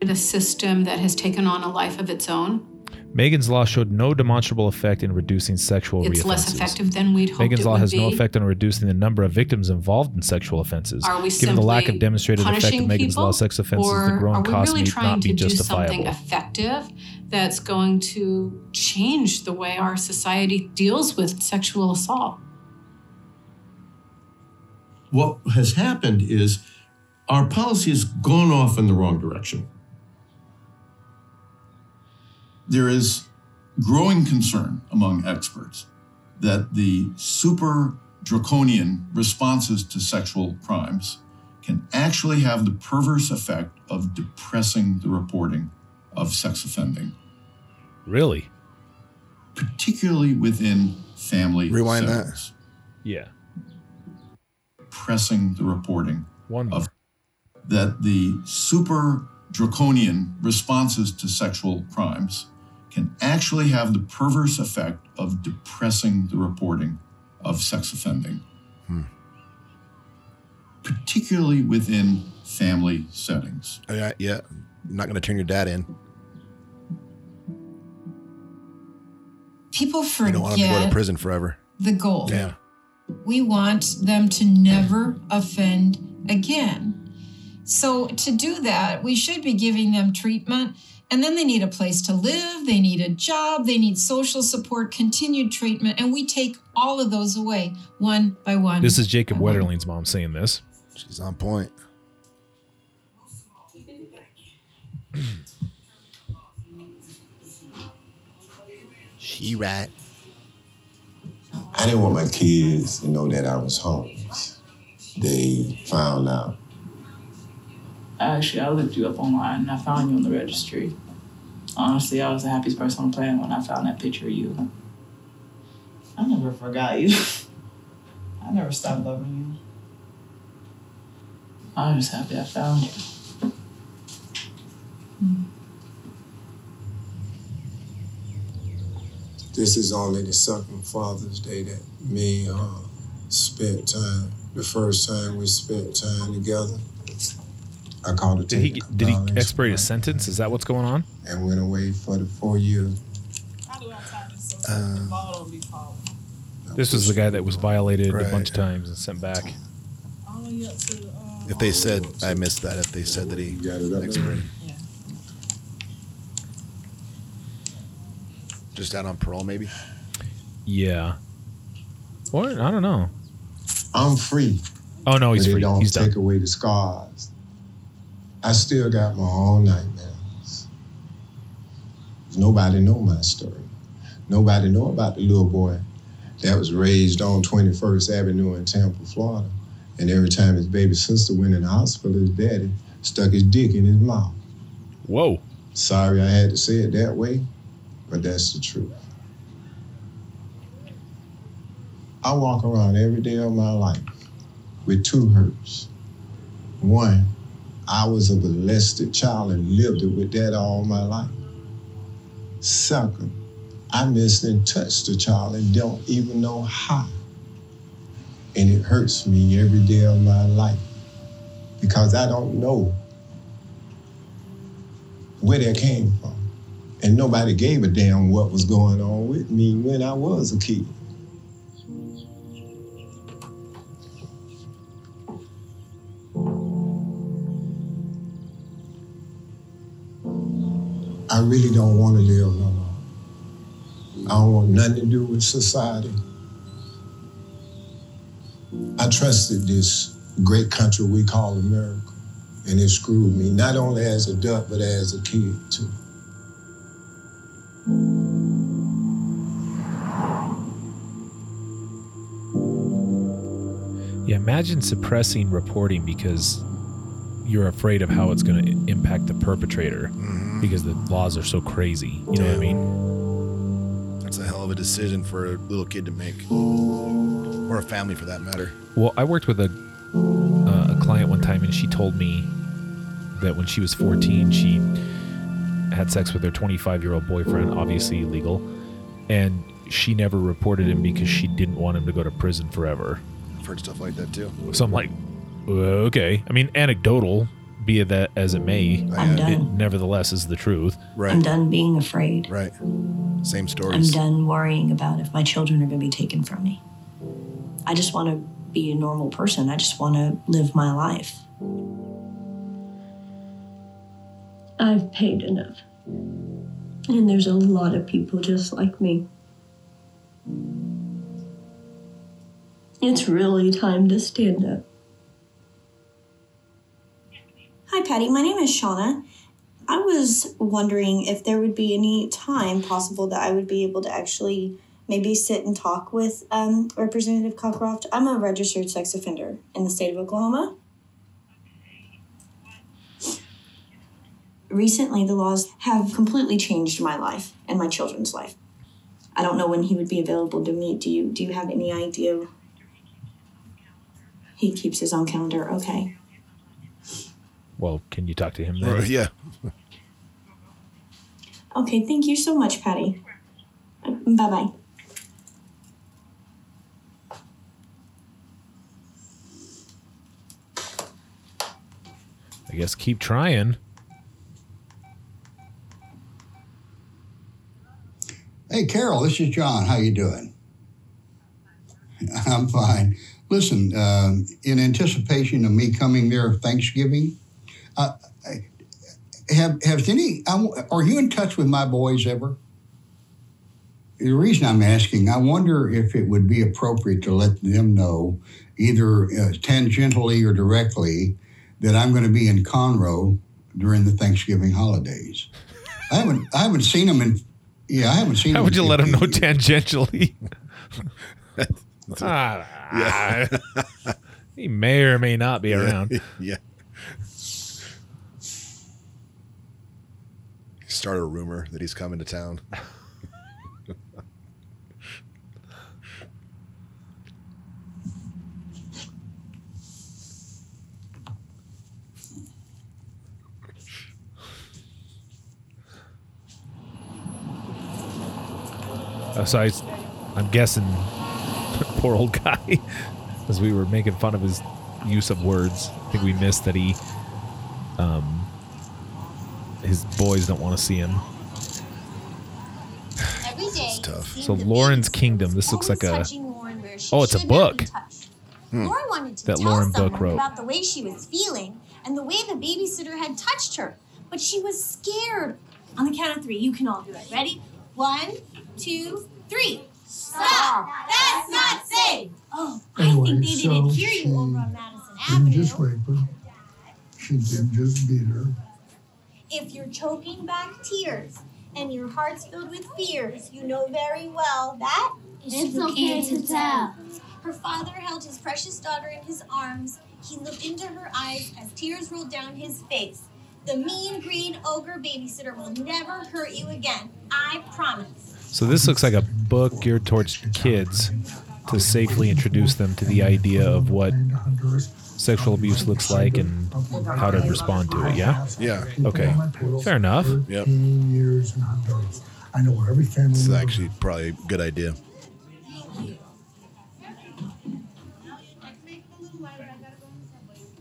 A system that has taken on a life of its own. Megan's Law showed no demonstrable effect in reducing sexual It's reoffenses. less effective than we'd hoped Megan's it Law would has no effect on reducing the number of victims involved in sexual offenses. Are we Given the lack simply of demonstrated effect of punishing Megan's Law people, sex offenses, or the growing are we cost really may trying not be to do justifiable. something effective that's going to change the way our society deals with sexual assault? What has happened is our policy has gone off in the wrong direction. There is growing concern among experts that the super draconian responses to sexual crimes can actually have the perverse effect of depressing the reporting of sex offending, Really? particularly within family Rewind that. Yeah. Pressing the reporting One of that the super draconian responses to sexual crimes can actually have the perverse effect of depressing the reporting of sex offending, hmm. particularly within family settings. Oh, yeah, yeah. You're not going to turn your dad in. People forget. You don't want him to go to prison forever. the goal. Yeah. We want them to never offend again. So, to do that, we should be giving them treatment. And then they need a place to live, they need a job, they need social support, continued treatment. And we take all of those away one by one. This is Jacob Wetterling's mom saying this. She's on point. She right. I didn't want my kids to know that I was homeless. They found out. Actually, I looked you up online and I found you on the registry. Honestly, I was the happiest person on the planet when I found that picture of you. I never forgot you. I never stopped loving you. I'm just happy I found you. This is only the second Father's Day that me and her spent time. The first time we spent time together, I called her Did he did he expirate his sentence? Is that what's going on? and went away for the four years. Uh, This was the guy that was violated a bunch of times and sent back. If they said, I missed that, if they said that he expired. Just out on parole, maybe? Yeah. Or I don't know. I'm free. Oh no, he's free. Don't He's take done. away the scars. I still got my own nightmares. Nobody know my story. Nobody know about the little boy that was raised on 21st Avenue in Tampa, Florida. And every time his baby sister went in the hospital, his daddy stuck his dick in his mouth. Whoa. Sorry I had to say it that way, but that's the truth. I walk around every day of my life with two hurts. One, I was a molested child and lived it with that all my life. Second, I missed and touched a child and don't even know how. And it hurts me every day of my life because I don't know where that came from. And nobody gave a damn what was going on with me when I was a kid. I really don't want to live no more. I don't want nothing to do with society. I trusted this great country we call America, and it screwed me, not only as a adult, but as a kid, too. Yeah, imagine suppressing reporting because you're afraid of how it's going to impact the perpetrator Mm-hmm. Because the laws are so crazy. You know what I mean? That's a hell of a decision for a little kid to make, or a family for that matter. Well, I worked with a uh, a client one time, and she told me that when she was 14, she had sex with her 25 year old boyfriend, obviously illegal, and she never reported him because she didn't want him to go to prison forever. I've heard stuff like that too. So I'm like, okay. I mean, anecdotal, be it that as it may, I'm it done. nevertheless is the truth. Right. I'm done being afraid. Right. Same stories. I'm stories. done worrying about if my children are going to be taken from me. I just want to be a normal person. I just want to live my life. I've paid enough. And there's a lot of people just like me. It's really time to stand up. Hi, Patty. My name is Shauna. I was wondering if there would be any time possible that I would be able to actually maybe sit and talk with um, Representative Cockroft. I'm a registered sex offender in the state of Oklahoma. Recently, the laws have completely changed my life and my children's life. I don't know when he would be available to meet. Do you do you have any idea? He keeps his own calendar. Okay. Well, can you talk to him then? Right, yeah. Okay, thank you so much, Patty. Bye bye. I guess keep trying. Hey, Carol, this is John. How you doing? I'm fine. Listen, um, in anticipation of me coming there Thanksgiving, uh, I- have has any? I w- Are you in touch with my boys ever? The reason I'm asking, I wonder if it would be appropriate to let them know, either uh, tangentially or directly, that I'm going to be in Conroe during the Thanksgiving holidays. I haven't I haven't seen them in yeah I haven't seen. How would you let them know years. tangentially? Ah, he may or may not be around. yeah. Start a rumor that he's coming to town. Uh, so I, am guessing, poor old guy, as we were making fun of his use of words. I think we missed that he, um, his boys don't want to see him. Every day. tough. So Lauren's Kingdom. This looks like a. Oh, it's a book. Hmm. Lauren wanted to That tell Lauren someone wrote. about the way she was feeling and the way the babysitter had touched her, but she was scared. On the count of three, you can all do it. Ready? One, two, three. Stop! That's not safe. Oh, I Anyway, think they didn't so hear you over on Madison Didn't Avenue. just rape her. She didn't just beat her. If you're choking back tears and your heart's filled with fears, you know very well that It's okay to tell. Her father held his precious daughter in his arms. He looked into her eyes as tears rolled down his face. The mean green ogre babysitter will never hurt you again. I promise. So this looks like a book geared towards kids to safely introduce them to the idea of what sexual abuse looks like and how to respond to it. Yeah. Yeah. Okay. Fair enough. Yep. 15 years in Honduras. I know where every family This is actually probably a good idea.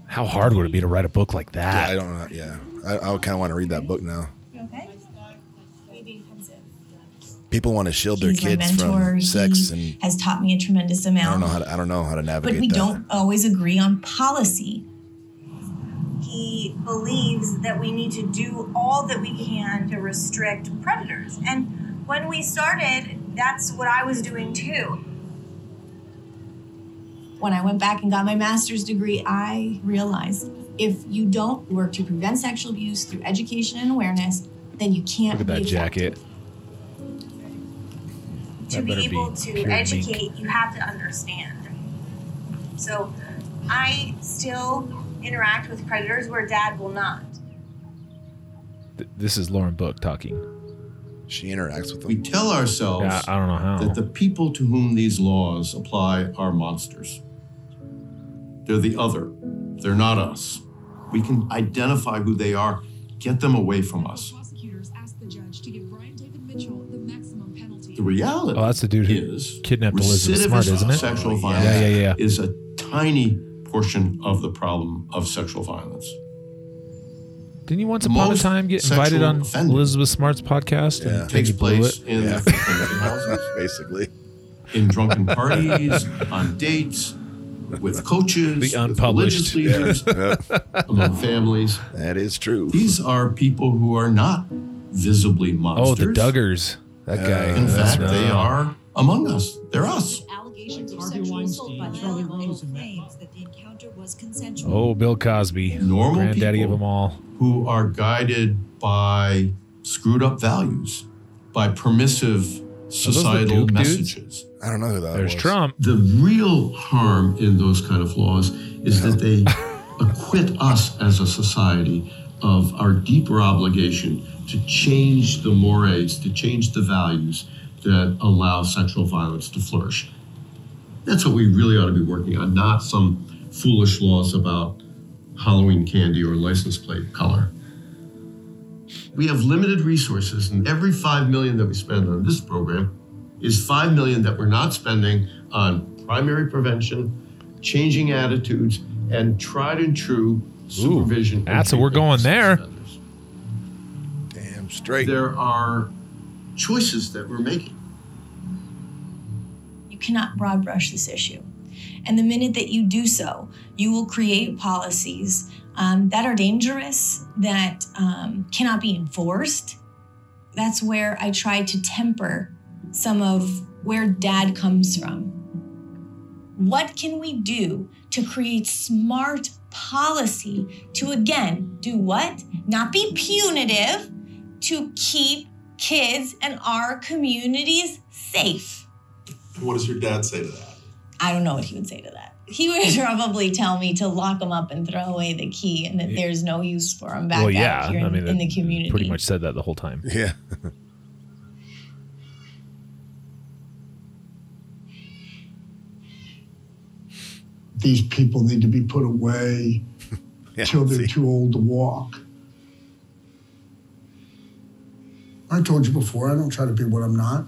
How hard would it be to write a book like Yeah, that? I don't know. Yeah, I, I kind of want to read that book now. People want to shield their He's my kids mentor. from sex, he and has taught me a tremendous amount. I don't know how to. I don't know how to navigate but we that. don't always agree on policy. He believes that we need to do all that we can to restrict predators. And when we started, that's what I was doing too. When I went back and got my master's degree, I realized if you don't work to prevent sexual abuse through education and awareness, then you can't Look at that be effective. jacket. To be better be able to pure mink. educate, you have to understand. So I still interact with predators where dad will not. Th- This is Lauren Book talking. She interacts with them. We tell ourselves Yeah, I don't know how. that the people to whom these laws apply are monsters. They're the other. They're not us. We can identify who they are, get them away from us. The reality Oh, that's the dude who is kidnapped Elizabeth Smart, isn't it? Sexual Oh, yeah. violence Yeah, yeah, yeah. is a tiny portion of the problem of sexual violence. Didn't you once upon a time get invited on offending Elizabeth Smart's podcast? Yeah. and takes place it? in Yeah. fraternity houses, Basically. in drunken parties, on dates, with coaches, The with religious leaders, among families. That is true. These are people who are not visibly monsters. Oh, the Duggars. That guy. In That's fact, they are among us. They're us. Allegations of sexual assault by Charlie Rose claims that the encounter was consensual. Oh, Bill Cosby. Normal Granddaddy people of them all. who are guided by screwed up values, by permissive societal Duke dudes? messages. I don't know who that There's was. Trump. The real harm in those kind of laws is that they acquit us as a society of our deeper obligation to change the mores, to change the values that allow sexual violence to flourish. That's what we really ought to be working on, not some foolish laws about Halloween candy or license plate color. We have limited resources, and every five million that we spend on this program is five million that we're not spending on primary prevention, changing attitudes, and tried and true supervision. and That's what we're going there. sex offenders. Damn straight. There are choices that we're making. You cannot broad brush this issue. And the minute that you do so, you will create policies um, that are dangerous, that um, cannot be enforced. That's where I try to temper some of where dad comes from. What can we do to create smart policy to again do what? Not be punitive, to keep kids and our communities safe. What does your dad say to that? I don't know what he would say to that. He would probably tell me to lock him up and throw away the key and that there's no use for him back well, out yeah. here in, I mean, in the community. Pretty much said that the whole time. Yeah. These people need to be put away Yeah, till they're see. too old to walk. I told you before, I don't try to be what I'm not.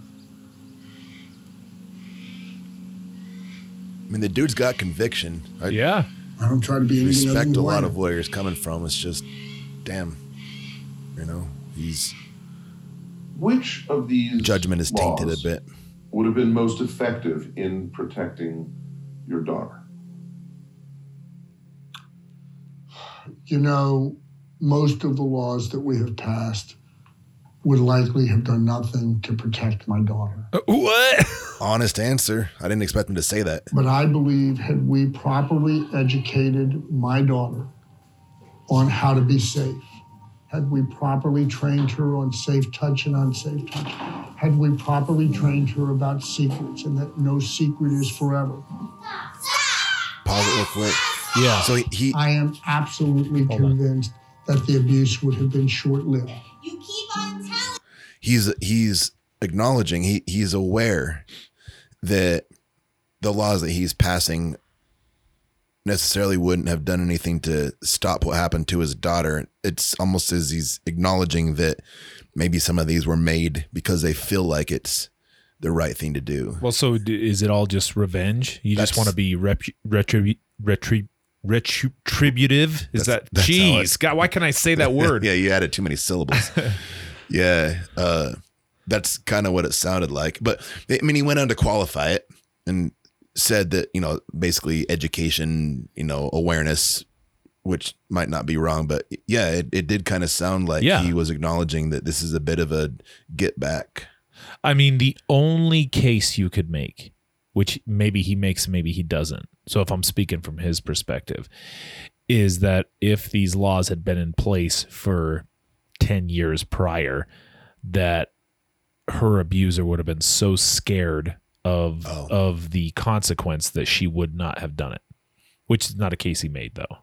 I mean, the dude's got conviction. I yeah. I don't try to be anything other respect than a lot of where he's coming from. It's just, damn, you know, he's Which of these judgment is tainted a bit. would have been most effective in protecting your daughter? You know, most of the laws that we have passed would likely have done nothing to protect my daughter. Uh, what? Honest answer. I didn't expect him to say that. But I believe had we properly educated my daughter on how to be safe, had we properly trained her on safe touch and unsafe touch, had we properly trained her about secrets and that no secret is forever. Pause it real quick. Yeah. So he, he I am absolutely Hold on. convinced that the abuse would have been short lived. You keep on telling. He's he's acknowledging he he's aware that the laws that he's passing necessarily wouldn't have done anything to stop what happened to his daughter. It's almost as he's acknowledging that maybe some of these were made because they feel like it's the right thing to do. Well, so is it all just revenge? You just want to be rep- retribu- retri- retributive? Is That's- that that's jeez? God, why can I say that word? yeah, you added too many syllables. yeah, uh, that's kind of what it sounded like. But I mean, he went on to qualify it and said that you know basically education, you know, awareness, which might not be wrong, but yeah, it, it did kind of sound like Yeah. he was acknowledging that this is a bit of a get back. I mean, the only case you could make, which maybe he makes, maybe he doesn't. So if I'm speaking from his perspective, is that if these laws had been in place for 10 years prior, that her abuser would have been so scared of Oh. of the consequence that she would not have done it. Which is not a case he made though.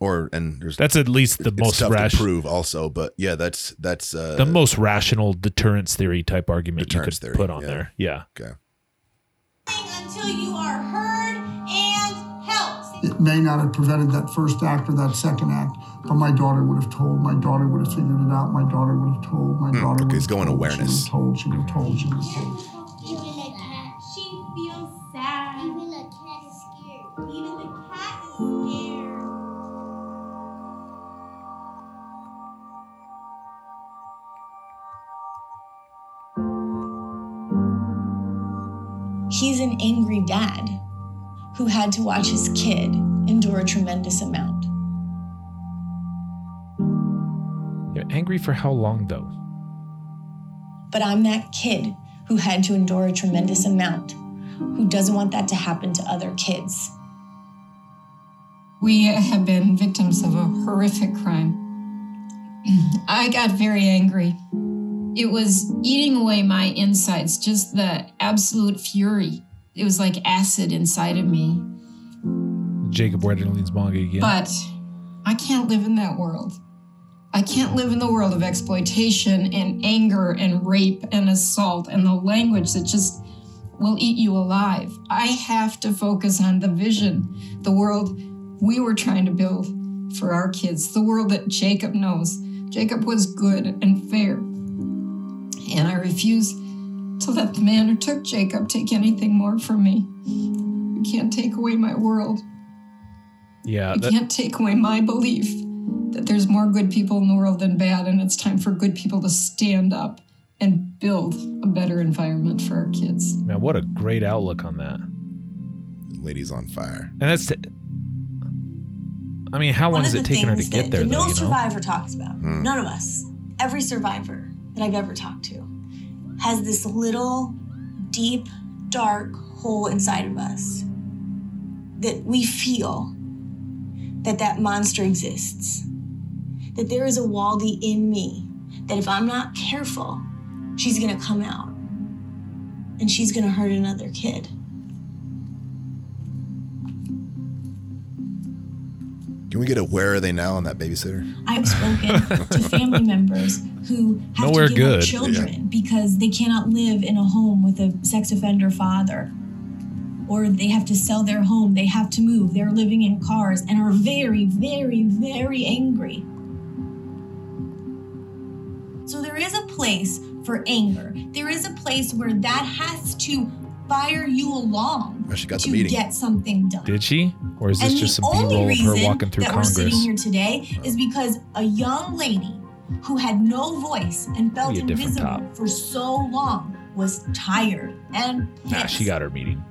Or and there's That's at least the it's most tough to rational prove also, but yeah, that's that's uh, the most rational deterrence theory type argument you could theory, put on yeah. there. Yeah. Okay. Until you are heard and helped. It may not have prevented that first act or that second act, but my daughter would have told. My daughter would have figured it out. My daughter would have told. My daughter mm, daughter. Okay, it's going told, awareness. She told. She would have told. She would have told. She cat is scared. he's an angry dad who had to watch his kid endure a tremendous amount. You're angry for how long, though? But I'm that kid who had to endure a tremendous amount, who doesn't want that to happen to other kids. We have been victims of a horrific crime. I got very angry. It was eating away my insides, just the absolute fury. It was like acid inside of me. Jacob Wetterling's manga again. But I can't live in that world. I can't live in the world of exploitation and anger and rape and assault and the language that just will eat you alive. I have to focus on the vision, the world we were trying to build for our kids, the world that Jacob knows. Jacob was good and fair. And I refuse to let the man who took Jacob take anything more from me. You can't take away my world. yeah, You that, can't take away my belief that there's more good people in the world than bad, and it's time for good people to stand up and build a better environment for our kids. man, what a great outlook on that. Lady's on fire. And that's. T- I mean, how long has it taken her to get there, no though? You know? survivor talks about. Hmm. None of us. Every survivor that I've ever talked to has this little, deep, dark hole inside of us that we feel that that monster exists. That there is a Waldy in me. That if I'm not careful, she's gonna come out, and she's gonna hurt another kid. Can we get a where are they now on that babysitter? I've spoken to family members who have Nowhere to give good. up children because they cannot live in a home with a sex offender father. Or they have to sell their home, they have to move, they're living in cars and are very, very, very angry. So there is a place for anger. There is a place where that has to fire you along Oh, she got the to meeting. get something done. Did she? Or is this and just the some B only roll of her walking through that we're Congress? sitting here today is because a young lady who had no voice and felt Be a different invisible for so long was tired and Nah, she got her meeting.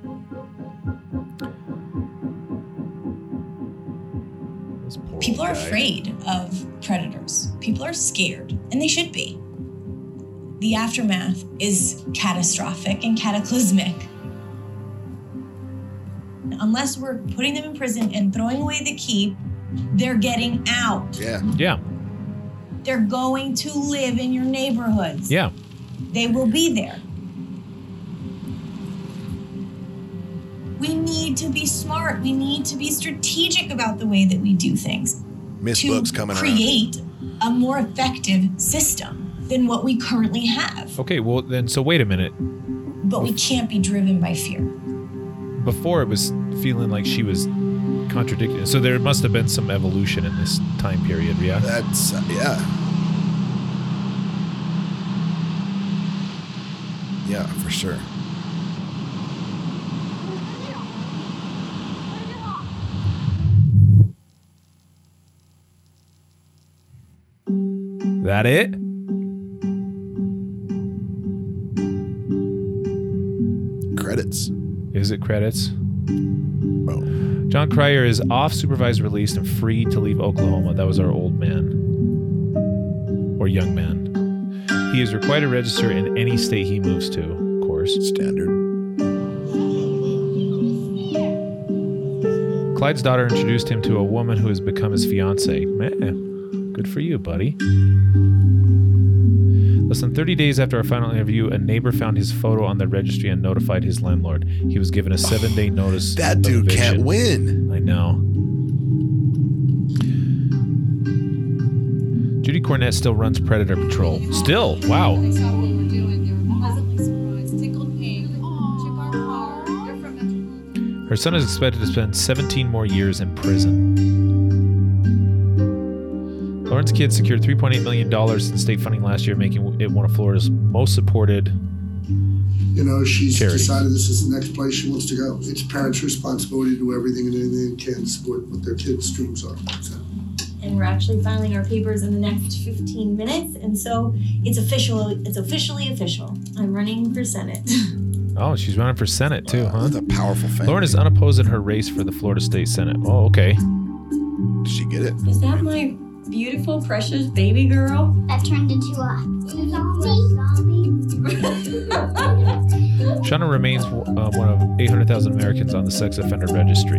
People are guy. afraid of predators. People are scared, and they should be. The aftermath is catastrophic and cataclysmic. Unless we're putting them in prison and throwing away the key, they're getting out. Yeah. Yeah. They're going to live in your neighborhoods. Yeah. They will be there. We need to be smart. We need to be strategic about the way that we do things Miss to Book's coming around. create a more effective system than what we currently have. Okay, well then, so wait a minute. But we can't be driven by fear. Before it was feeling like she was contradicting. So there must have been some evolution in this time period, yeah. That's uh, yeah. Yeah, for sure. That it? Credits. Is it credits? John Cryer is off supervised release and free to leave Oklahoma. That was our old man. Or young man. He is required to register in any state he moves to, of course. Standard. Clyde's daughter introduced him to a woman who has become his fiance. Man, good for you, buddy. Less than 30 days after our final interview, a neighbor found his photo on the registry and notified his landlord. He was given a oh, seven day notice. That of dude can't win. I know. Judy Cornett still runs Predator Patrol. Still, wow. They saw what we were doing. They were pleasantly surprised, tickled pink. Took our car. They're from Metro. Her son is expected to spend 17 more years in prison. Lauren's Kids secured $3.8 million in state funding last year, making it one of Florida's most supported. You know, she's Charity. decided this is the next place she wants to go. It's parents' responsibility to do everything and anything they can to support what their kids' dreams are. So. And we're actually filing our papers in the next 15 minutes. And so it's official. It's officially official. I'm running for Senate. Oh, she's running for Senate too, huh? That's a powerful family. Lauren is unopposed in her race for the Florida State Senate. Oh, okay. Did she get it? Is that my beautiful, precious baby girl? That turned into a zombie. Shauna remains uh, one of 800,000 Americans on the sex offender registry.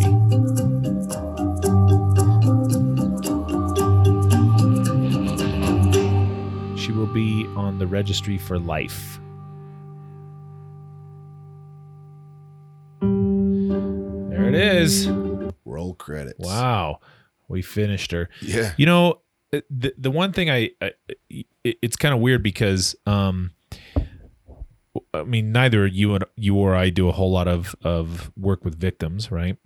She will be on the registry for life. There it is. Roll credits. Wow. We finished her. Yeah. You know, the the one thing I, I it, it's kind of weird because um I mean neither you and you or I do a whole lot of of work with victims, right?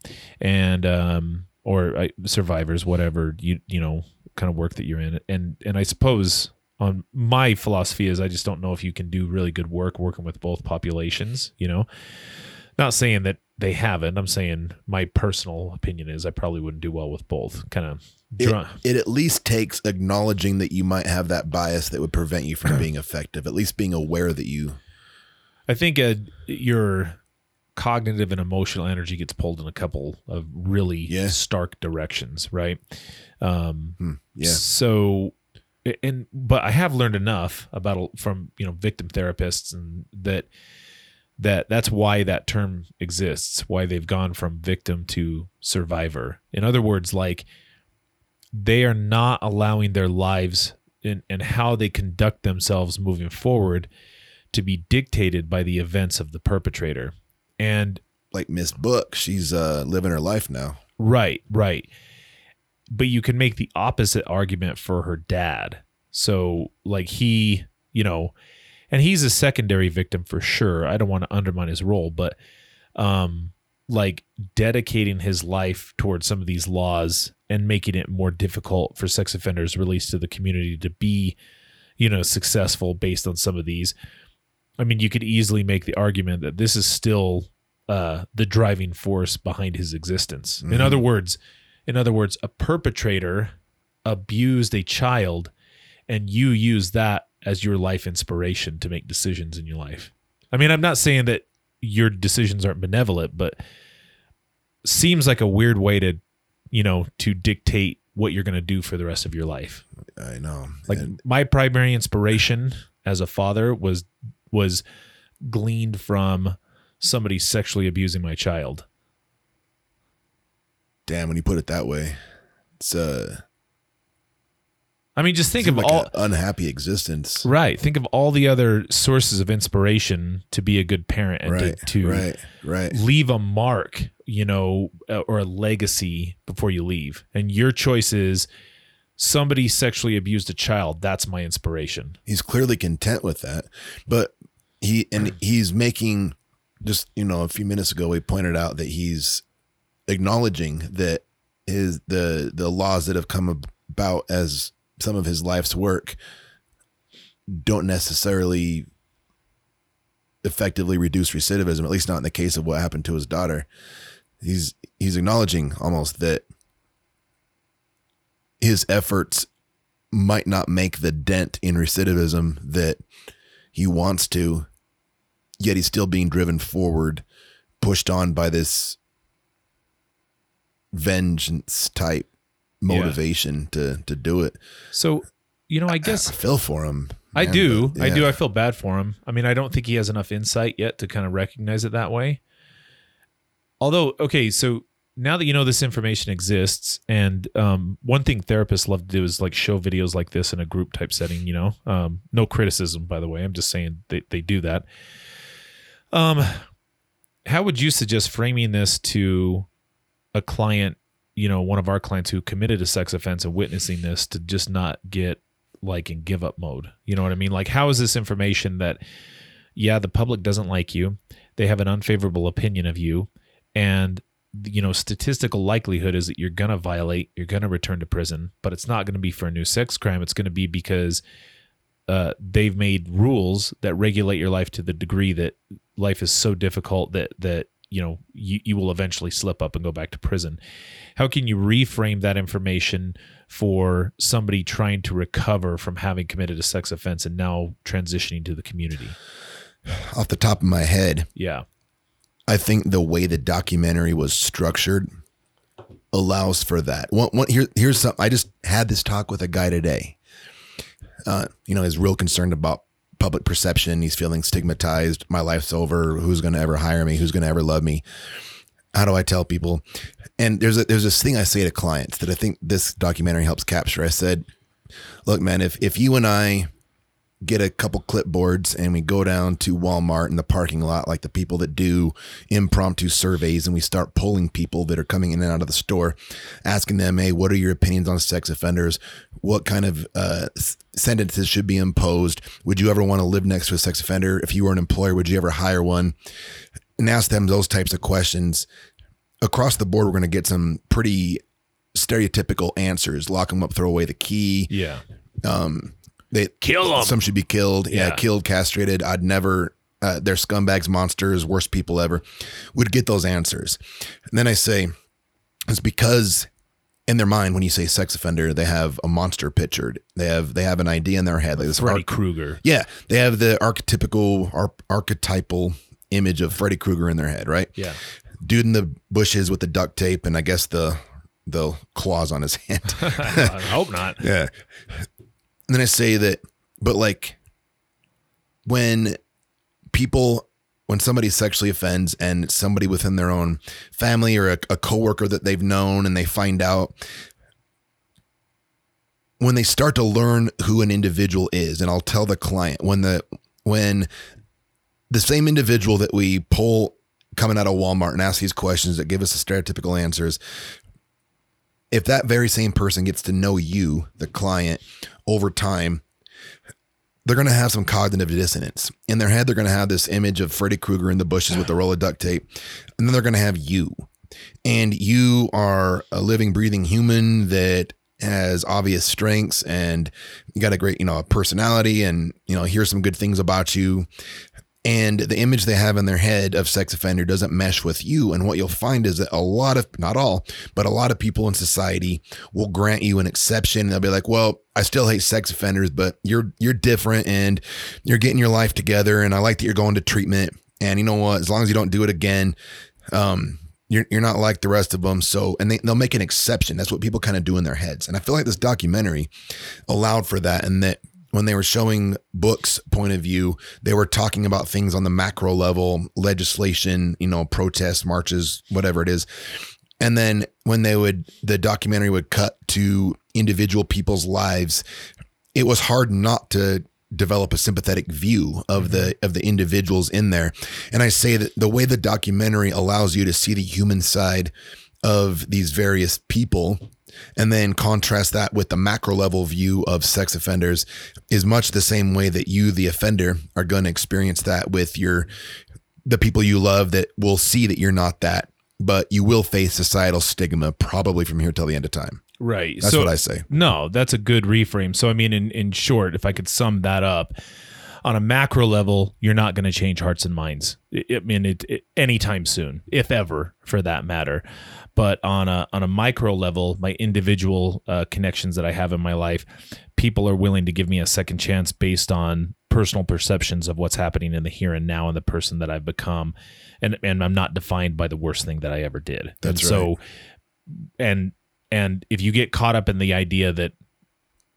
And um or uh, survivors whatever you you know kind of work that you're in. And and I suppose on my philosophy is I just don't know if you can do really good work working with both populations, you know. Not saying that they haven't. I'm saying my personal opinion is I probably wouldn't do well with both. Kind of It, it at least takes acknowledging that you might have that bias that would prevent you from being effective. At least being aware that you. I think uh, your cognitive and emotional energy gets pulled in a couple of really stark directions, right? Um, yeah. So, and but I have learned enough about from you know victim therapists and that that that's why that term exists, why they've gone from victim to survivor. In other words, like they are not allowing their lives and, and how they conduct themselves moving forward to be dictated by the events of the perpetrator. And like Miss Book, she's uh, living her life now. Right, right. But you can make the opposite argument for her dad. So, like, he, you know, and he's a secondary victim for sure. I don't want to undermine his role, but, um, like dedicating his life towards some of these laws and making it more difficult for sex offenders released to the community to be, you know, successful based on some of these. I mean, you could easily make the argument that this is still uh, the driving force behind his existence. In Mhm. other words, in other words, a perpetrator abused a child, and you use that as your life inspiration to make decisions in your life. I mean, I'm not saying that your decisions aren't benevolent, but seems like a weird way to, you know, to dictate what you're going to do for the rest of your life. I know. Like my primary inspiration as a father was was gleaned from somebody sexually abusing my child. Damn, when you put it that way, it's uh. I mean, just think of like all unhappy existence. Right. Think of all the other sources of inspiration to be a good parent and Right, to, to right, right. leave a mark, you know, uh, or a legacy before you leave. And your choice is somebody sexually abused a child. That's my inspiration. He's clearly content with that, but he and he's making just you know a few minutes ago we pointed out that he's acknowledging that his the the laws that have come about as some of his life's work don't necessarily effectively reduce recidivism at least not in the case of what happened to his daughter. He's he's acknowledging almost that his efforts might not make the dent in recidivism that he wants to yet he's still being driven forward pushed on by this vengeance type motivation to to do it So, you know, I guess I feel for him I do. but I do. I feel bad for him. I mean, I don't think he has enough insight yet to kind of recognize it that way. Although, okay, so now that you know this information exists, and um, one thing therapists love to do is like show videos like this in a group type setting, you know, um, no criticism, by the way. I'm just saying they, they do that. Um, how would you suggest framing this to a client, you know, one of our clients who committed a sex offense and witnessing this to just not get like in give up mode? You know what I mean? Like, how is this information that, yeah, the public doesn't like you, they have an unfavorable opinion of you, and you know, statistical likelihood is that you're gonna violate, you're gonna return to prison, but it's not gonna be for a new sex crime. It's gonna be because uh, they've made rules that regulate your life to the degree that life is so difficult that that you know you, you will eventually slip up and go back to prison how can you reframe that information for somebody trying to recover from having committed a sex offense and now transitioning to the community off the top of my head, Yeah. I think the way the documentary was structured allows for that. One, one, here, here's something. I just had this talk with a guy today. Uh, you know, he's real concerned about public perception. He's feeling stigmatized. My life's over. Who's going to ever hire me? Who's going to ever love me? How do I tell people? And there's a, there's this thing I say to clients that I think this documentary helps capture. I said, look, man, if if you and I get a couple clipboards and we go down to Walmart in the parking lot, like the people that do impromptu surveys, and we start polling people that are coming in and out of the store, asking them, hey, what are your opinions on sex offenders? What kind of uh, sentences should be imposed? Would you ever want to live next to a sex offender? If you were an employer, would you ever hire one? And ask them those types of questions. Across the board, we're going to get some pretty stereotypical answers. Lock them up, throw away the key. Yeah. Um, they Kill 'em. Some should be killed. Yeah, Yeah. killed, castrated. I'd never. Uh, they're scumbags, monsters, worst people ever. Would get those answers, and then I say, it's because in their mind when you say sex offender, they have a monster pictured. They have they have an idea in their head like this. Freddy arch- Krueger. Yeah, they have the archetypical ar- archetypal image of Freddy Krueger in their head, right? Yeah. Dude in the bushes with the duct tape and I guess the the claws on his hand. I hope not. Yeah. And then I say that, but like when people, when somebody sexually offends and somebody within their own family or a, a coworker that they've known and they find out, when they start to learn who an individual is, and I'll tell the client when the, when the same individual that we pull coming out of Walmart and ask these questions that give us the stereotypical answers, if that very same person gets to know you, the client, over time, they're going to have some cognitive dissonance. In their head, they're going to have this image of Freddy Krueger in the bushes with the roll of duct tape. And then they're going to have you. And you are a living, breathing human that has obvious strengths and you got a great, you know, personality and, you know, here's some good things about you and the image they have in their head of sex offender doesn't mesh with you. And what you'll find is that a lot of not all but a lot of people in society will grant you an exception. They'll be like well i still hate sex offenders but you're you're different and you're getting your life together. And i like that you're going to treatment. And you know what? As long as you don't do it again um you're, you're not like the rest of them so and they, they'll make an exception. That's what people kind of do in their heads. And i feel like this documentary allowed for that and that when they were showing Book's point of view they were talking about things on the macro level legislation you know protests marches whatever it is. And then when they would the documentary would cut to individual people's lives it was hard not to develop a sympathetic view of the mm-hmm. of the individuals in there. And i say that the way the documentary allows you to see the human side of these various people and then contrast that with the macro level view of sex offenders is much the same way that you the offender are going to experience that with your the people you love that will see that you're not that but you will face societal stigma probably from here till the end of time Right. That's what I say. No, that's a good reframe. So I mean, in in short, if I could sum that up, on a macro level, you're not going to change hearts and minds. I I mean, it, it anytime soon, if ever, for that matter. But on a on a micro level, my individual uh, connections that I have in my life, people are willing to give me a second chance based on personal perceptions of what's happening in the here and now and the person that I've become, and and I'm not defined by the worst thing that I ever did. That's and so and and if you get caught up in the idea that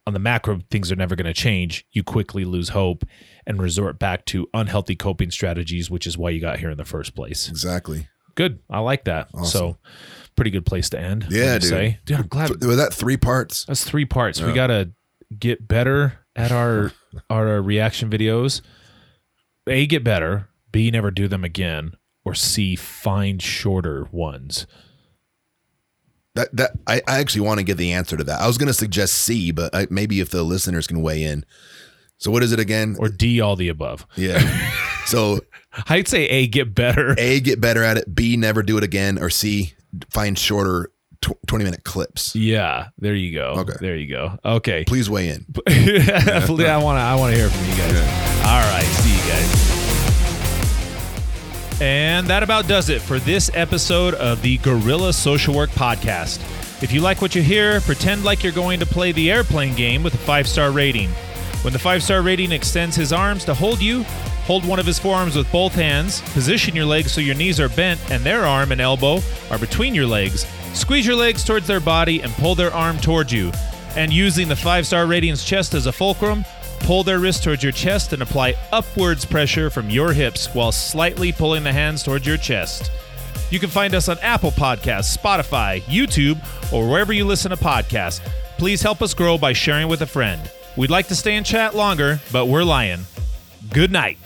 on the macro things are never going to change you quickly lose hope and resort back to unhealthy coping strategies which is why you got here in the first place. Exactly good. I like that. So pretty good place to end yeah wouldn't dude say? dude. I'm glad was that three parts? That's three parts. We gotta get better at our our reaction videos. A get better. B never do them again. Or c find shorter ones. That that I, I actually want to get the answer to that. I was going to suggest c but I, maybe if the listeners can weigh in so what is it again or d all the above yeah so i'd say a get better a get better at it b never do it again or c find shorter tw- 20 minute clips Yeah, there you go. Okay, there you go. Okay, please weigh in. I want to. I want to hear from you guys. All right, see you guys. And that about does it for this episode of the Gorilla Social Work Podcast. If you like what you hear, pretend like you're going to play the airplane game with a five star rating. When the five star rating extends his arms to hold you, Hold one of his forearms with both hands. Position your legs so your knees are bent and their arm and elbow are between your legs. Squeeze your legs towards their body and pull their arm towards you. And using the five star radiance chest as a fulcrum, pull their wrist towards your chest and apply upwards pressure from your hips while slightly pulling the hands towards your chest. You can find us on Apple Podcasts, Spotify, YouTube, or wherever you listen to podcasts. Please help us grow by sharing with a friend. We'd like to stay and chat longer, but we're lying. Good night.